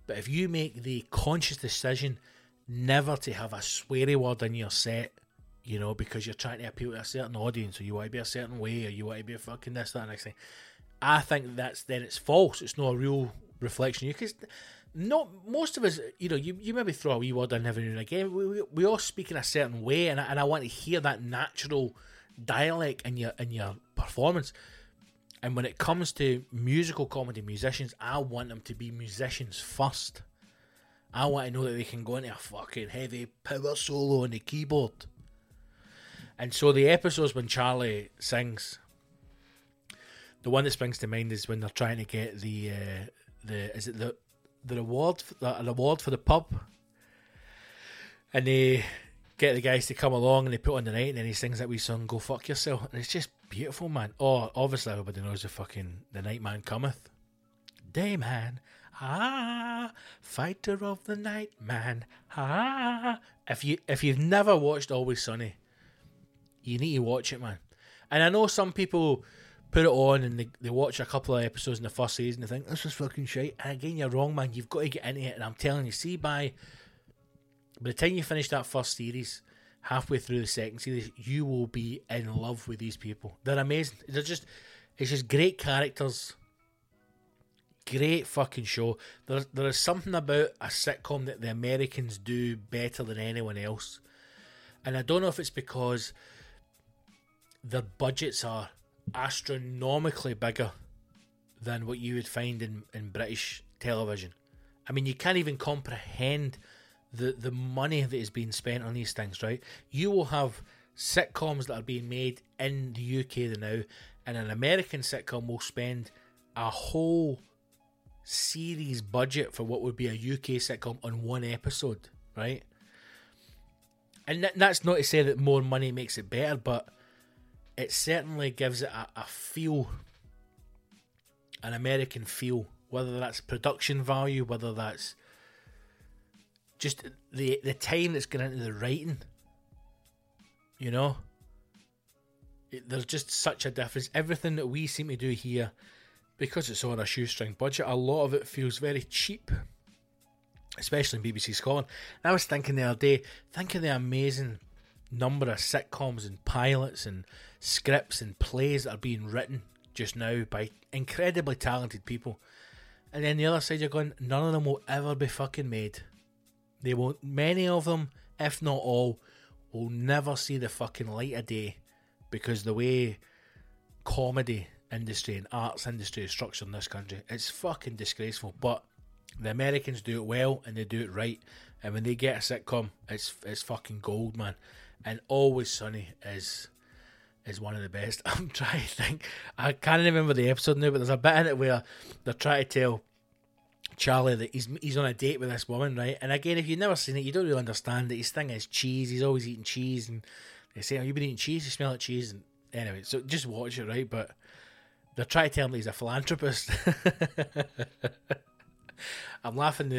but if you make the conscious decision never to have a sweary word in your set, you know, because you're trying to appeal to a certain audience or you want to be a certain way or you want to be a fucking this, that, next thing, I think that's then it's false. It's not a real reflection you because not most of us, you know, you, you maybe throw a wee word in every now and again. We, we, we all speak in a certain way, and I, and I want to hear that natural dialect in your in your performance. And when it comes to musical comedy musicians, I want them to be musicians first. I want to know that they can go into a fucking heavy power solo on the keyboard. And so the episodes when Charlie sings, the one that springs to mind is when they're trying to get the uh, the is it the the reward, an award for the pub, and they get the guys to come along and they put on the night, and then he sings that wee song, "Go fuck yourself," and it's just beautiful, man. Oh, obviously everybody knows the fucking the night man cometh, day man, ah, fighter of the night man, ah. If you if you've never watched Always Sunny, you need to watch it, man. And I know some people put it on and they, they watch a couple of episodes in the first season and think this is fucking shit. And again, you're wrong, man. You've got to get into it. And I'm telling you, see by by the time you finish that first series, halfway through the second series, you will be in love with these people. They're amazing. They're just it's just great characters. Great fucking show. There, there is something about a sitcom that the Americans do better than anyone else. And I don't know if it's because their budgets are astronomically bigger than what you would find in, in British television. I mean, you can't even comprehend the, the money that is being spent on these things, right? You will have sitcoms that are being made in the UK now, and an American sitcom will spend a whole series budget for what would be a UK sitcom on one episode, right? And that's not to say that more money makes it better, but it certainly gives it a, a feel, an American feel, whether that's production value, whether that's just the the time that's going into the writing. You know, it- there's just such a difference. Everything that we seem to do here, because it's on a shoestring budget, a lot of it feels very cheap. Especially in BBC Scotland. And I was thinking the other day, think of the amazing number of sitcoms and pilots and scripts and plays that are being written just now by incredibly talented people. And then the other side, you're going, none of them will ever be fucking made. They won't. Many of them, if not all, will never see the fucking light of day because the way comedy industry and arts industry is structured in this country, it's fucking disgraceful. But the Americans do it well and they do it right. And when they get a sitcom, it's it's fucking gold, man. And Always Sunny is is one of the best. I'm trying to think. I can't remember the episode now, but there's a bit in it where they're trying to tell Charlie that he's he's on a date with this woman, right? And again, if you've never seen it, you don't really understand that his thing is cheese. He's always eating cheese, and they say, "Oh, you've been eating cheese. You smell like cheese." And anyway, so just watch it, right? But they're trying to tell him he's a philanthropist. I'm laughing.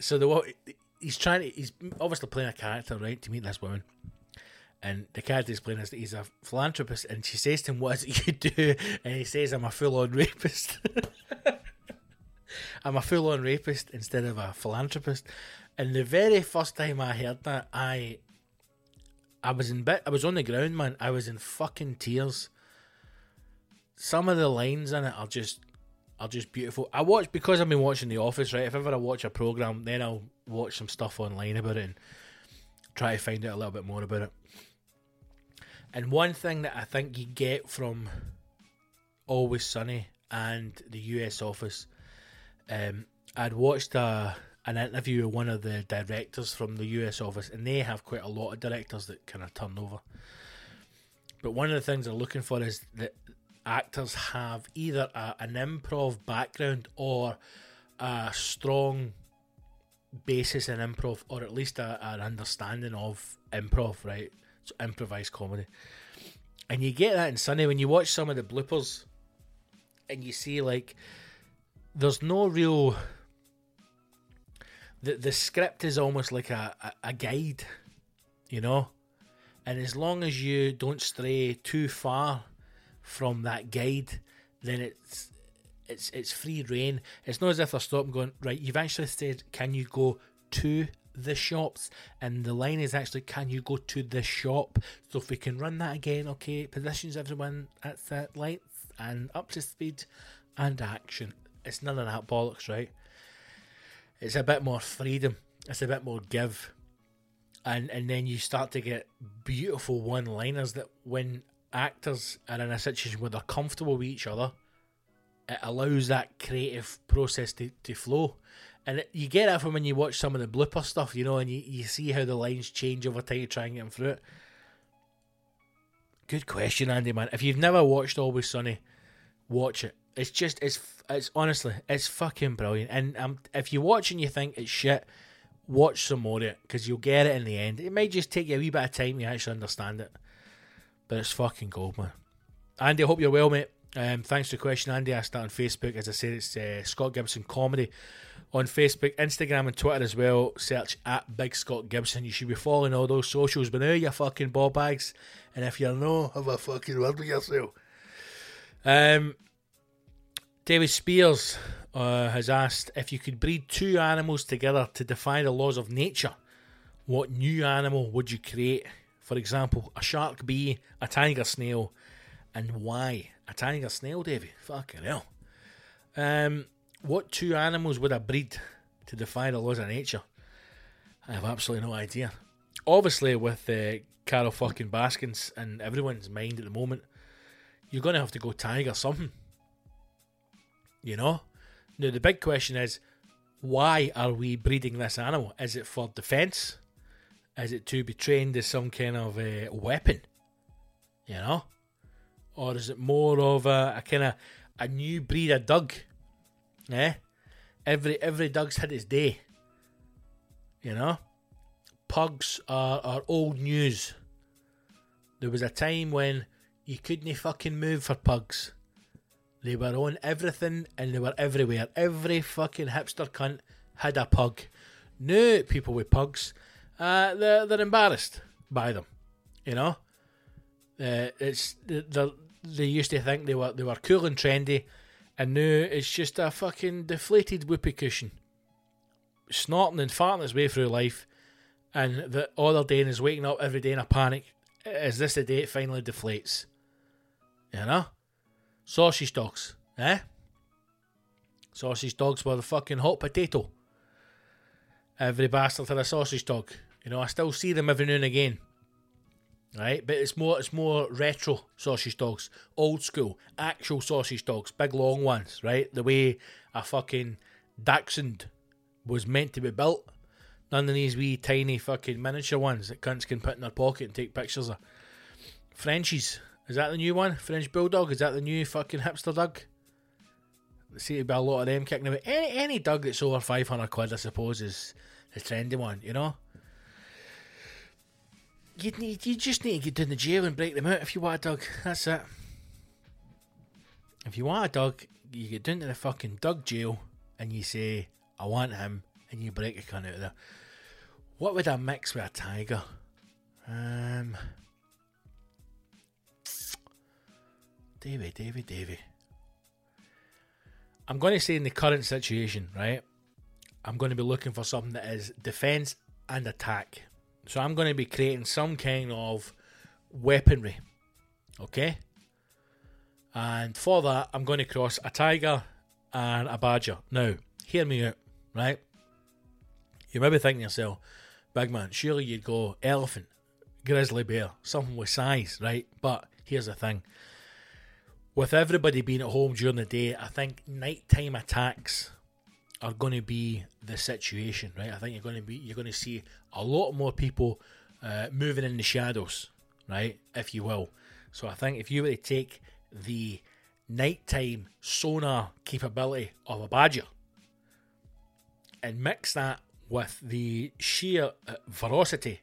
So the he's trying to he's obviously playing a character, right, to meet this woman. And the character he's playing is that he's a philanthropist, and she says to him, "What is it you do?" And he says, "I'm a full-on rapist." I'm a full-on rapist instead of a philanthropist. And the very first time I heard that, I, I was in bit, I was on the ground, man. I was in fucking tears. Some of the lines in it are just, are just beautiful. I watch because I've been watching The Office, right? If ever I watch a program, then I'll watch some stuff online about it and try to find out a little bit more about it. And one thing that I think you get from Always Sunny and the US Office, um, I'd watched a, an interview with one of the directors from the US Office, and they have quite a lot of directors that kind of turn over. But one of the things they're looking for is that actors have either a, an improv background or a strong basis in improv, or at least a, an understanding of improv, right? So improvised comedy. And you get that in Sunny when you watch some of the bloopers and you see like there's no real the the script is almost like a, a, a guide, you know? And as long as you don't stray too far from that guide, then it's it's it's free reign. It's not as if they're stopping going, right, you've actually said can you go to the shops and the line is actually can you go to the shop so if we can run that again? Okay positions everyone at that lights and up to speed and action. It's none of that bollocks right? It's a bit more freedom. It's a bit more give. And and then you start to get beautiful one liners that when actors are in a situation where they're comfortable with each other it allows that creative process to, to flow. And it, you get that from when you watch some of the blooper stuff, you know, and you, you see how the lines change over time to try and get them through it. Good question, Andy, man. If you've never watched Always Sunny, watch it. It's just, it's, it's honestly, it's fucking brilliant. And um, if you watch and you think it's shit, watch some more of it because you'll get it in the end. It might just take you a wee bit of time to actually understand it, but it's fucking gold, man. Andy, I hope you're well, mate. Um, thanks for the question, Andy. I start on Facebook. As I said, it's uh, Scott Gibson Comedy on Facebook, Instagram, and Twitter as well. Search at Big Scott Gibson. You should be following all those socials. But now you fucking ball bags. And if you're no, have a fucking word with yourself. Um, David Spears uh, has asked if you could breed two animals together to defy the laws of nature, what new animal would you create? For example, a shark bee, a tiger snail, and why? A tiger snail, Davy? Fucking hell. Um, what two animals would I breed to defy the laws of nature? I have absolutely no idea. Obviously, with uh, Carol fucking Baskins and everyone's mind at the moment, you're going to have to go tiger something. You know? Now, the big question is why are we breeding this animal? Is it for defense? Is it to be trained as some kind of uh, weapon? You know? Or is it more of a, a kind of a new breed of dog? Eh? Every every dog's had its day. You know? Pugs are, are old news. There was a time when you couldn't fucking move for pugs. They were on everything and they were everywhere. Every fucking hipster cunt had a pug. Now people with pugs, uh, they're, they're embarrassed by them. You know? Uh, it's the, the they used to think they were they were cool and trendy, and now it's just a fucking deflated whoopee cushion, snorting and farting its way through life, and the other day is waking up every day in a panic. Is this the day it finally deflates? You know, sausage dogs, eh? Sausage dogs were the fucking hot potato. Every bastard had a sausage dog. You know, I still see them every now and again. Right, but it's more it's more retro sausage dogs, old school, actual sausage dogs, big long ones, right? The way a fucking Dachshund was meant to be built. None of these wee tiny fucking miniature ones that cunts can put in their pocket and take pictures of. Frenchies. Is that the new one? French Bulldog? Is that the new fucking hipster dog? There seem to be a lot of them kicking about. Any, any dog that's over 500 quid, I suppose, is the trendy one, you know? You need, you just need to get down the jail and break them out if you want a dog. That's it. If you want a dog, you get down to the fucking dog jail and you say, I want him, and you break a cunt out of there. What would I mix with a tiger? Um, Davy, Davy, Davy. I'm going to say in the current situation, right? I'm going to be looking for something that is defense and attack. So I'm going to be creating some kind of weaponry. Okay? And for that, I'm going to cross a tiger and a badger. Now, hear me out, right? You may be thinking to yourself, big man, surely you'd go elephant, grizzly bear, something with size, right? But here's the thing. With everybody being at home during the day, I think nighttime attacks are going to be the situation, right? I think you're going to be you're going to see a lot more people uh, moving in the shadows, right? If you will. So I think if you were to take the nighttime sonar capability of a badger and mix that with the sheer uh, ferocity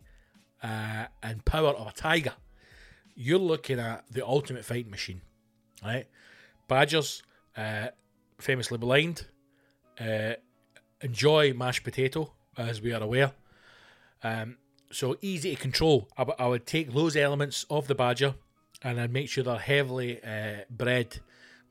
uh, and power of a tiger, you're looking at the ultimate fighting machine, right? Badgers, uh, famously blind, uh, enjoy mashed potato, as we are aware. Um, so easy to control. I would take those elements of the badger and I'd make sure they're heavily uh, bred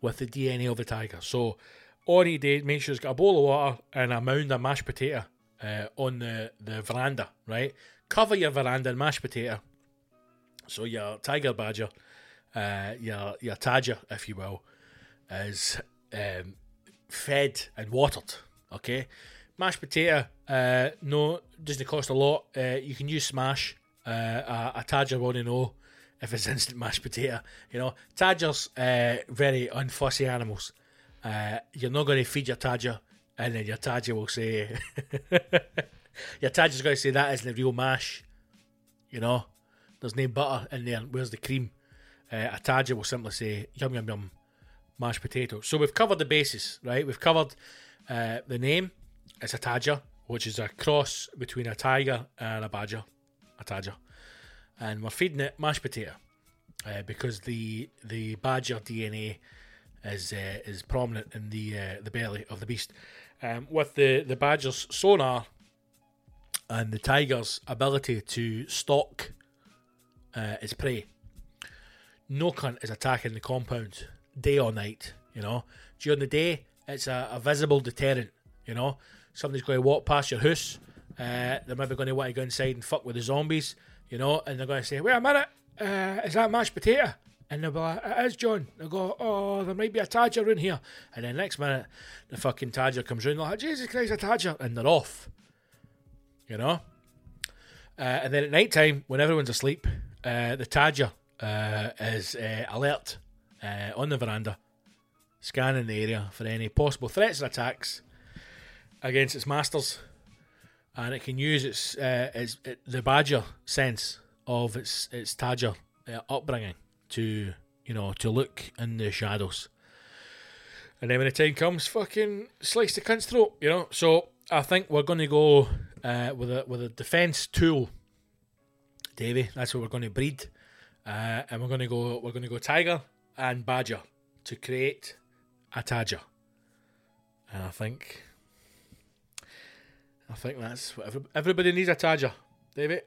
with the DNA of the tiger. So all you do, make sure it's got a bowl of water and a mound of mashed potato uh, on the, the veranda, right? Cover your veranda in mashed potato. So your tiger badger, uh, your your tadger, if you will, is um, fed and watered. Okay, mashed potato. Uh, no, doesn't cost a lot. Uh, you can use smash. Uh, a, a tadger want to know if it's instant mashed potato. You know, tadgers uh, very unfussy animals. Uh, you're not going to feed your tadger, and then your tadger will say, your tadger's going to say that isn't the real mash. You know, there's no butter in there. Where's the cream? Uh, a tadger will simply say yum yum yum mashed potato. So we've covered the bases, right? We've covered uh, the name. It's a tadger, which is a cross between a tiger and a badger, a tadger, and we're feeding it mashed potato uh, because the the badger DNA is uh, is prominent in the uh, the belly of the beast. Um, with the the badger's sonar and the tiger's ability to stalk uh, its prey, no cunt is attacking the compound day or night. You know, during the day, it's a, a visible deterrent. You know, somebody's going to walk past your house. Uh, they're maybe going to want to go inside and fuck with the zombies. You know, and they're going to say, "Wait a minute, uh, is that mashed potato?" And they'll be like, "It is, John." They'll go, "Oh, there might be a tadger in here." And then next minute, the fucking tadger comes round. They're like, "Jesus Christ, a tadger!" And they're off. You know. Uh, and then at night time, when everyone's asleep, uh, the tadger uh, is uh, alert uh, on the veranda, scanning the area for any possible threats or attacks against its masters, and it can use its uh, its it, the badger sense of its its tadger uh, upbringing to you know to look in the shadows. And then when the time comes, fucking slice the cunt's throat, you know. So I think we're going to go uh, with a with a defense tool, Davy. That's what we're going to breed, uh, and we're going to go we're going to go tiger and badger to create a tadger. And I think I think that's what every, everybody needs a tadger, David.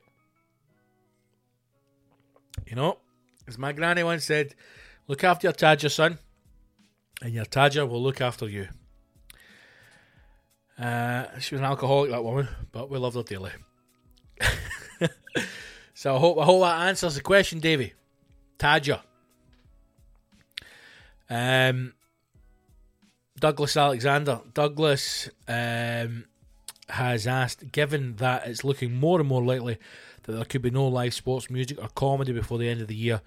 You know, As my granny once said, look after your Tadger, son, and your Tadger will look after you. Uh, she was an alcoholic, that woman, but we loved her dearly. so I hope I hope that answers the question, Davy. Tadger. Um, Douglas Alexander. Douglas um, has asked, given that it's looking more and more likely that there could be no live sports music or comedy before the end of the year,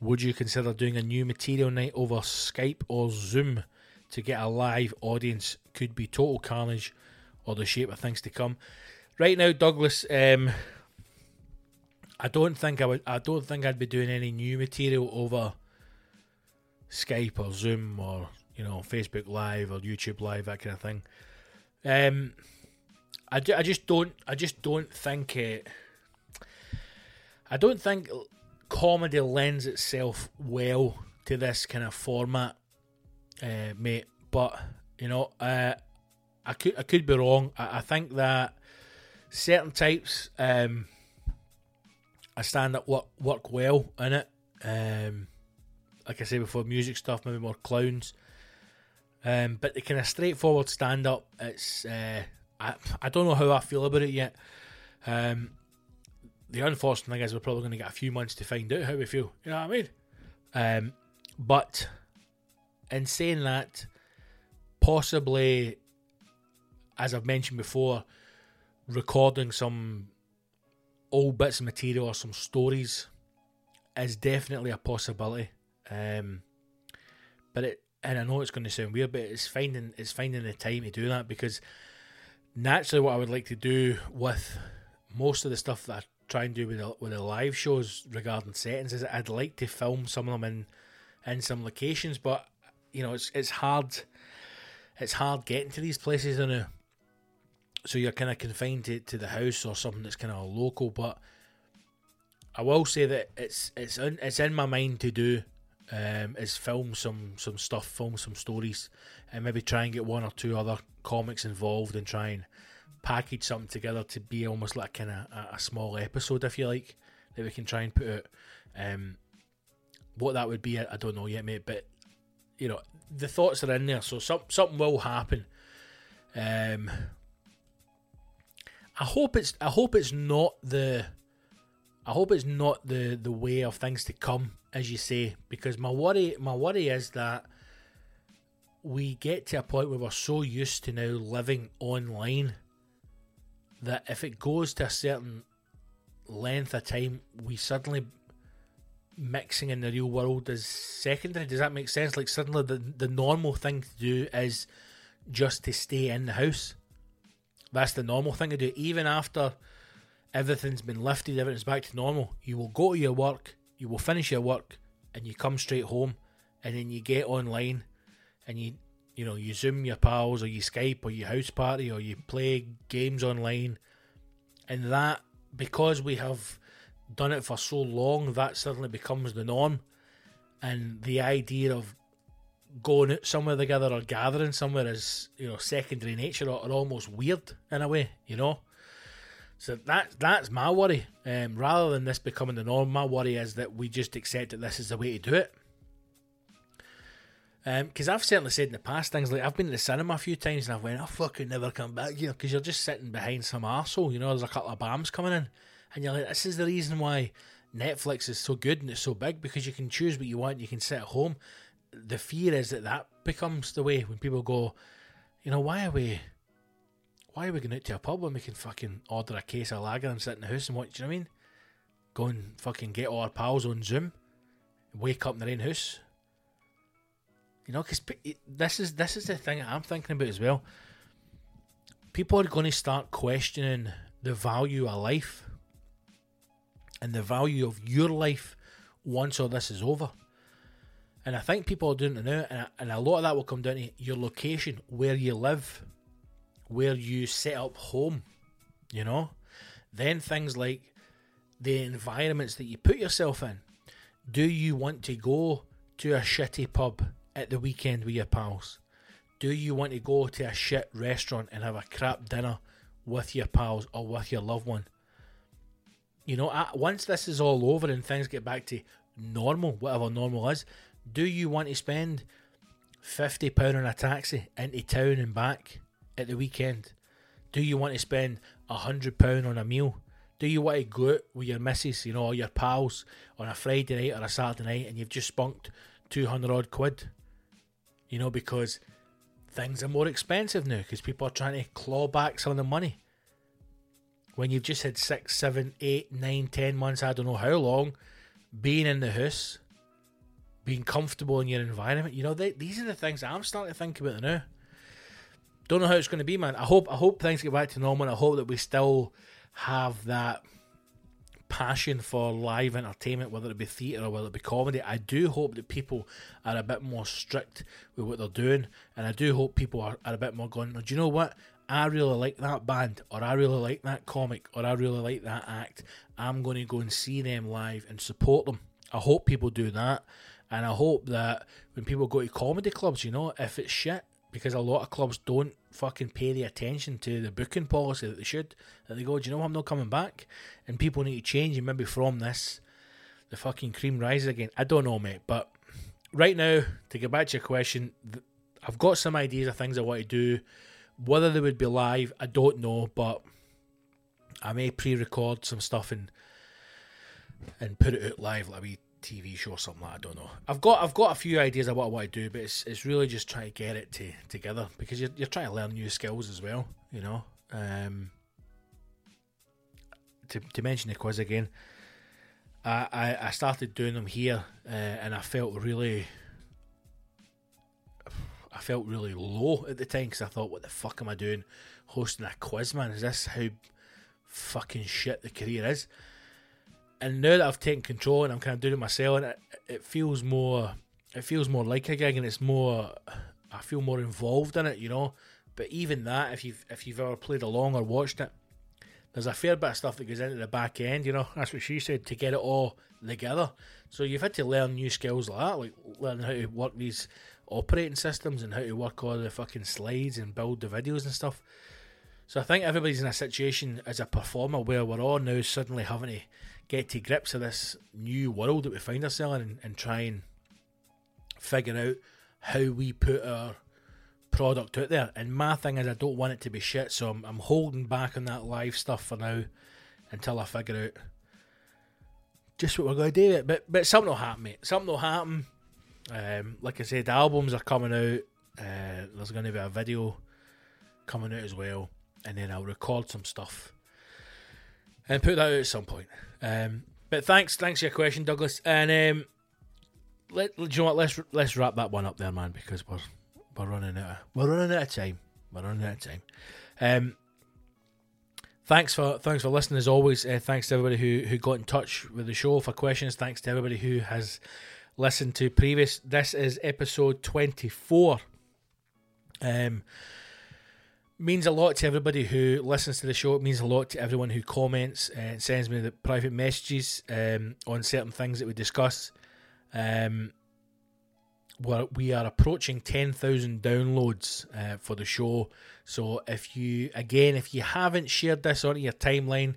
would you consider doing a new material night over Skype or Zoom to get a live audience? Could be total carnage or the shape of things to come. Right now, Douglas, um, I don't think I would. I don't think I'd be doing any new material over Skype or Zoom or you know Facebook Live or YouTube Live that kind of thing. Um, I, I just don't. I just don't think it. I don't think comedy lends itself well to this kind of format, uh, mate. But you know, uh, I could I could be wrong. I, I think that certain types, um, I stand up work work well in it. Um, like I said before, music stuff, maybe more clowns. Um, but the kind of straightforward stand up, it's uh, I I don't know how I feel about it yet. Um, the unfortunate thing is we're probably going to get a few months to find out how we feel. You know what I mean? Um, but in saying that, possibly, as I've mentioned before, recording some old bits of material or some stories is definitely a possibility. Um, but it, and I know it's going to sound weird, but it's finding it's finding the time to do that because naturally, what I would like to do with most of the stuff that I try and do with the, with the live shows regarding settings is I'd like to film some of them in in some locations, but you know it's it's hard it's hard getting to these places you. So you're kind of confined to, to the house or something that's kind of local, but I will say that it's it's in, it's in my mind to do um, is film some some stuff, film some stories, and maybe try and get one or two other comics involved and try and package something together to be almost like kind of a, small episode, if you like, that we can try and put out. Um, what that would be, I, I don't know yet, mate. But you know, the thoughts are in there, so some, something will happen. Um, I hope it's I hope it's not the I hope it's not the the way of things to come, as you say, because my worry my worry is that we get to a point where we're so used to now living online that if it goes to a certain length of time, we suddenly mixing in the real world is secondary. Does that make sense? Like suddenly the the normal thing to do is just to stay in the house. That's the normal thing to do. Even after everything's been lifted, everything's back to normal, you will go to your work, you will finish your work, and you come straight home, and then you get online, and you you know you zoom your pals or you Skype or you house party or you play games online, and that because we have done it for so long, that suddenly becomes the norm, and the idea of going out somewhere together or gathering somewhere is you know secondary nature or, or almost weird in a way, you know. So that that's my worry. Um, rather than this becoming the norm, my worry is that we just accept that this is the way to do it. Because um, I've certainly said in the past things like I've been to the cinema a few times and I've went, I fucking never come back here because you're just sitting behind some arsehole, you know, there's a couple of bombs coming in. And you're like, this is the reason why Netflix is so good and it's so big because you can choose what you want, you can sit at home. The fear is that that becomes the way when people go, you know, why are we why are we going out to a pub when we can fucking order a case of lager and sit in the house and watch? You know what I mean? Go and fucking get all our pals on Zoom, wake up in their own house. You know, because this is this is the thing I'm thinking about as well. People are going to start questioning the value of life and the value of your life once all this is over. And I think people are doing it now, and and a lot of that will come down to your location, where you live where you set up home, you know? Then things like the environments that you put yourself in. Do you want to go to a shitty pub at the weekend with your pals? Do you want to go to a shit restaurant and have a crap dinner with your pals or with your loved one? You know, once this is all over and things get back to normal, whatever normal is. Do you want to spend fifty pound on a taxi into town and back at the weekend? Do you want to spend a hundred pound on a meal? Do you want to go out with your missus, you know, or your pals on a Friday night or a Saturday night and you've just spunked two hundred odd quid? You know, because things are more expensive now because people are trying to claw back some of the money. When you've just had six, seven, eight, nine, ten months, I don't know how long, being in the house, being comfortable in your environment, you know, they, these are the things I'm starting to think about now. Don't know how it's going to be, man. I hope I hope things get back to normal. I hope that we still have that passion for live entertainment, whether it be theatre or whether it be comedy. I do hope that people are a bit more strict with what they're doing, and I do hope people are, are a bit more going. Do you know what? I really like that band, or I really like that comic, or I really like that act. I'm going to go and see them live and support them. I hope people do that, and I hope that when people go to comedy clubs, you know, if it's shit, because a lot of clubs don't fucking pay the attention to the booking policy that they should. That they go, do you know I'm not coming back? And people need to change, and maybe from this, the fucking cream rises again. I don't know, mate. But right now, to get back to your question, I've got some ideas of things I want to do. Whether they would be live, I don't know, but I may pre-record some stuff and and put it out live, like a TV show or something like that. I don't know. I've got I've got a few ideas of what I want to do, but it's it's really just trying to get it to together because you're you're trying to learn new skills as well. You know. Um, to to mention the quiz again, I I, I started doing them here, uh, and I felt really. I felt really low at the time because I thought, "What the fuck am I doing, hosting a quiz, man? Is this how fucking shit the career is?" And now that I've taken control and I'm kind of doing it myself, and it, it feels more, it feels more like a gig, and it's more, I feel more involved in it, you know. But even that, if you've if you've ever played along or watched it, there's a fair bit of stuff that goes into the back end, you know. That's what she said to get it all together. So you've had to learn new skills like that, like learning how to work these operating systems and how to work all the fucking slides and build the videos and stuff. So I think everybody's in a situation as a performer where we're all now suddenly having to get to grips with this new world that we find ourselves in and, try and figure out how we put our product out there. And my thing is, I don't want it to be shit, so I'm, I'm holding back on that live stuff for now until I figure out just what we're going to do. But but something will happen, mate. Something will happen. Um, like I said, albums are coming out. Uh, there's going to be a video coming out as well, and then I'll record some stuff and put that out at some point. Um, but thanks, thanks for your question, Douglas. And um, let, let you know what? Let's let's wrap that one up there, man, because we're we're running out. Of, we're running out of time. We're running out of time. Um, thanks for thanks for listening as always. Uh, thanks to everybody who who got in touch with the show for questions. Thanks to everybody who has listened to previous. This is episode twenty four. Um, means a lot to everybody who listens to the show. It means a lot to everyone who comments and sends me the private messages um, on certain things that we discuss. Um, we're, we are approaching 10,000 downloads uh, for the show. So if you, again, if you haven't shared this on your timeline,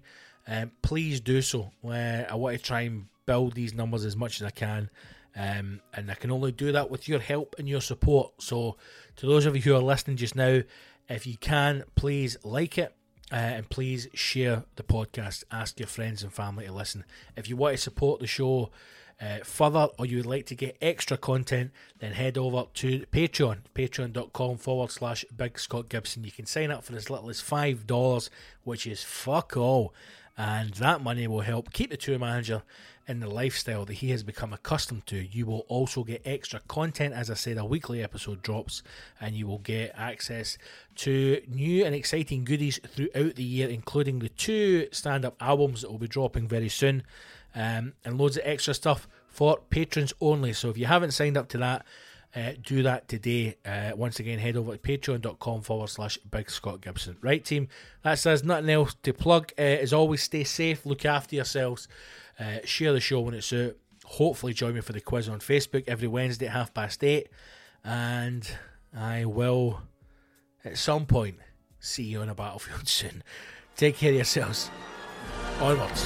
um, please do so. Uh, I want to try and build these numbers as much as I can. Um, and I can only do that with your help and your support. So, to those of you who are listening just now, if you can, please like it. Uh, and please share the podcast. Ask your friends and family to listen. If you want to support the show uh, further or you would like to get extra content, then head over to Patreon, patreon.com forward slash Big Scott Gibson. You can sign up for as little as $5, which is fuck all. And that money will help keep the tour manager in the lifestyle that he has become accustomed to. You will also get extra content. As I said, a weekly episode drops, and you will get access to new and exciting goodies throughout the year, including the two stand up albums that will be dropping very soon, um, and loads of extra stuff for patrons only. So if you haven't signed up to that, uh, do that today. Uh, once again, head over to patreon.com forward slash Big Scott Gibson. Right, team, that says nothing else to plug. Uh, as always, stay safe, look after yourselves. Uh, share the show when it's out. Hopefully, join me for the quiz on Facebook every Wednesday at half past eight. And I will, at some point, see you on a battlefield soon. Take care of yourselves. Onwards.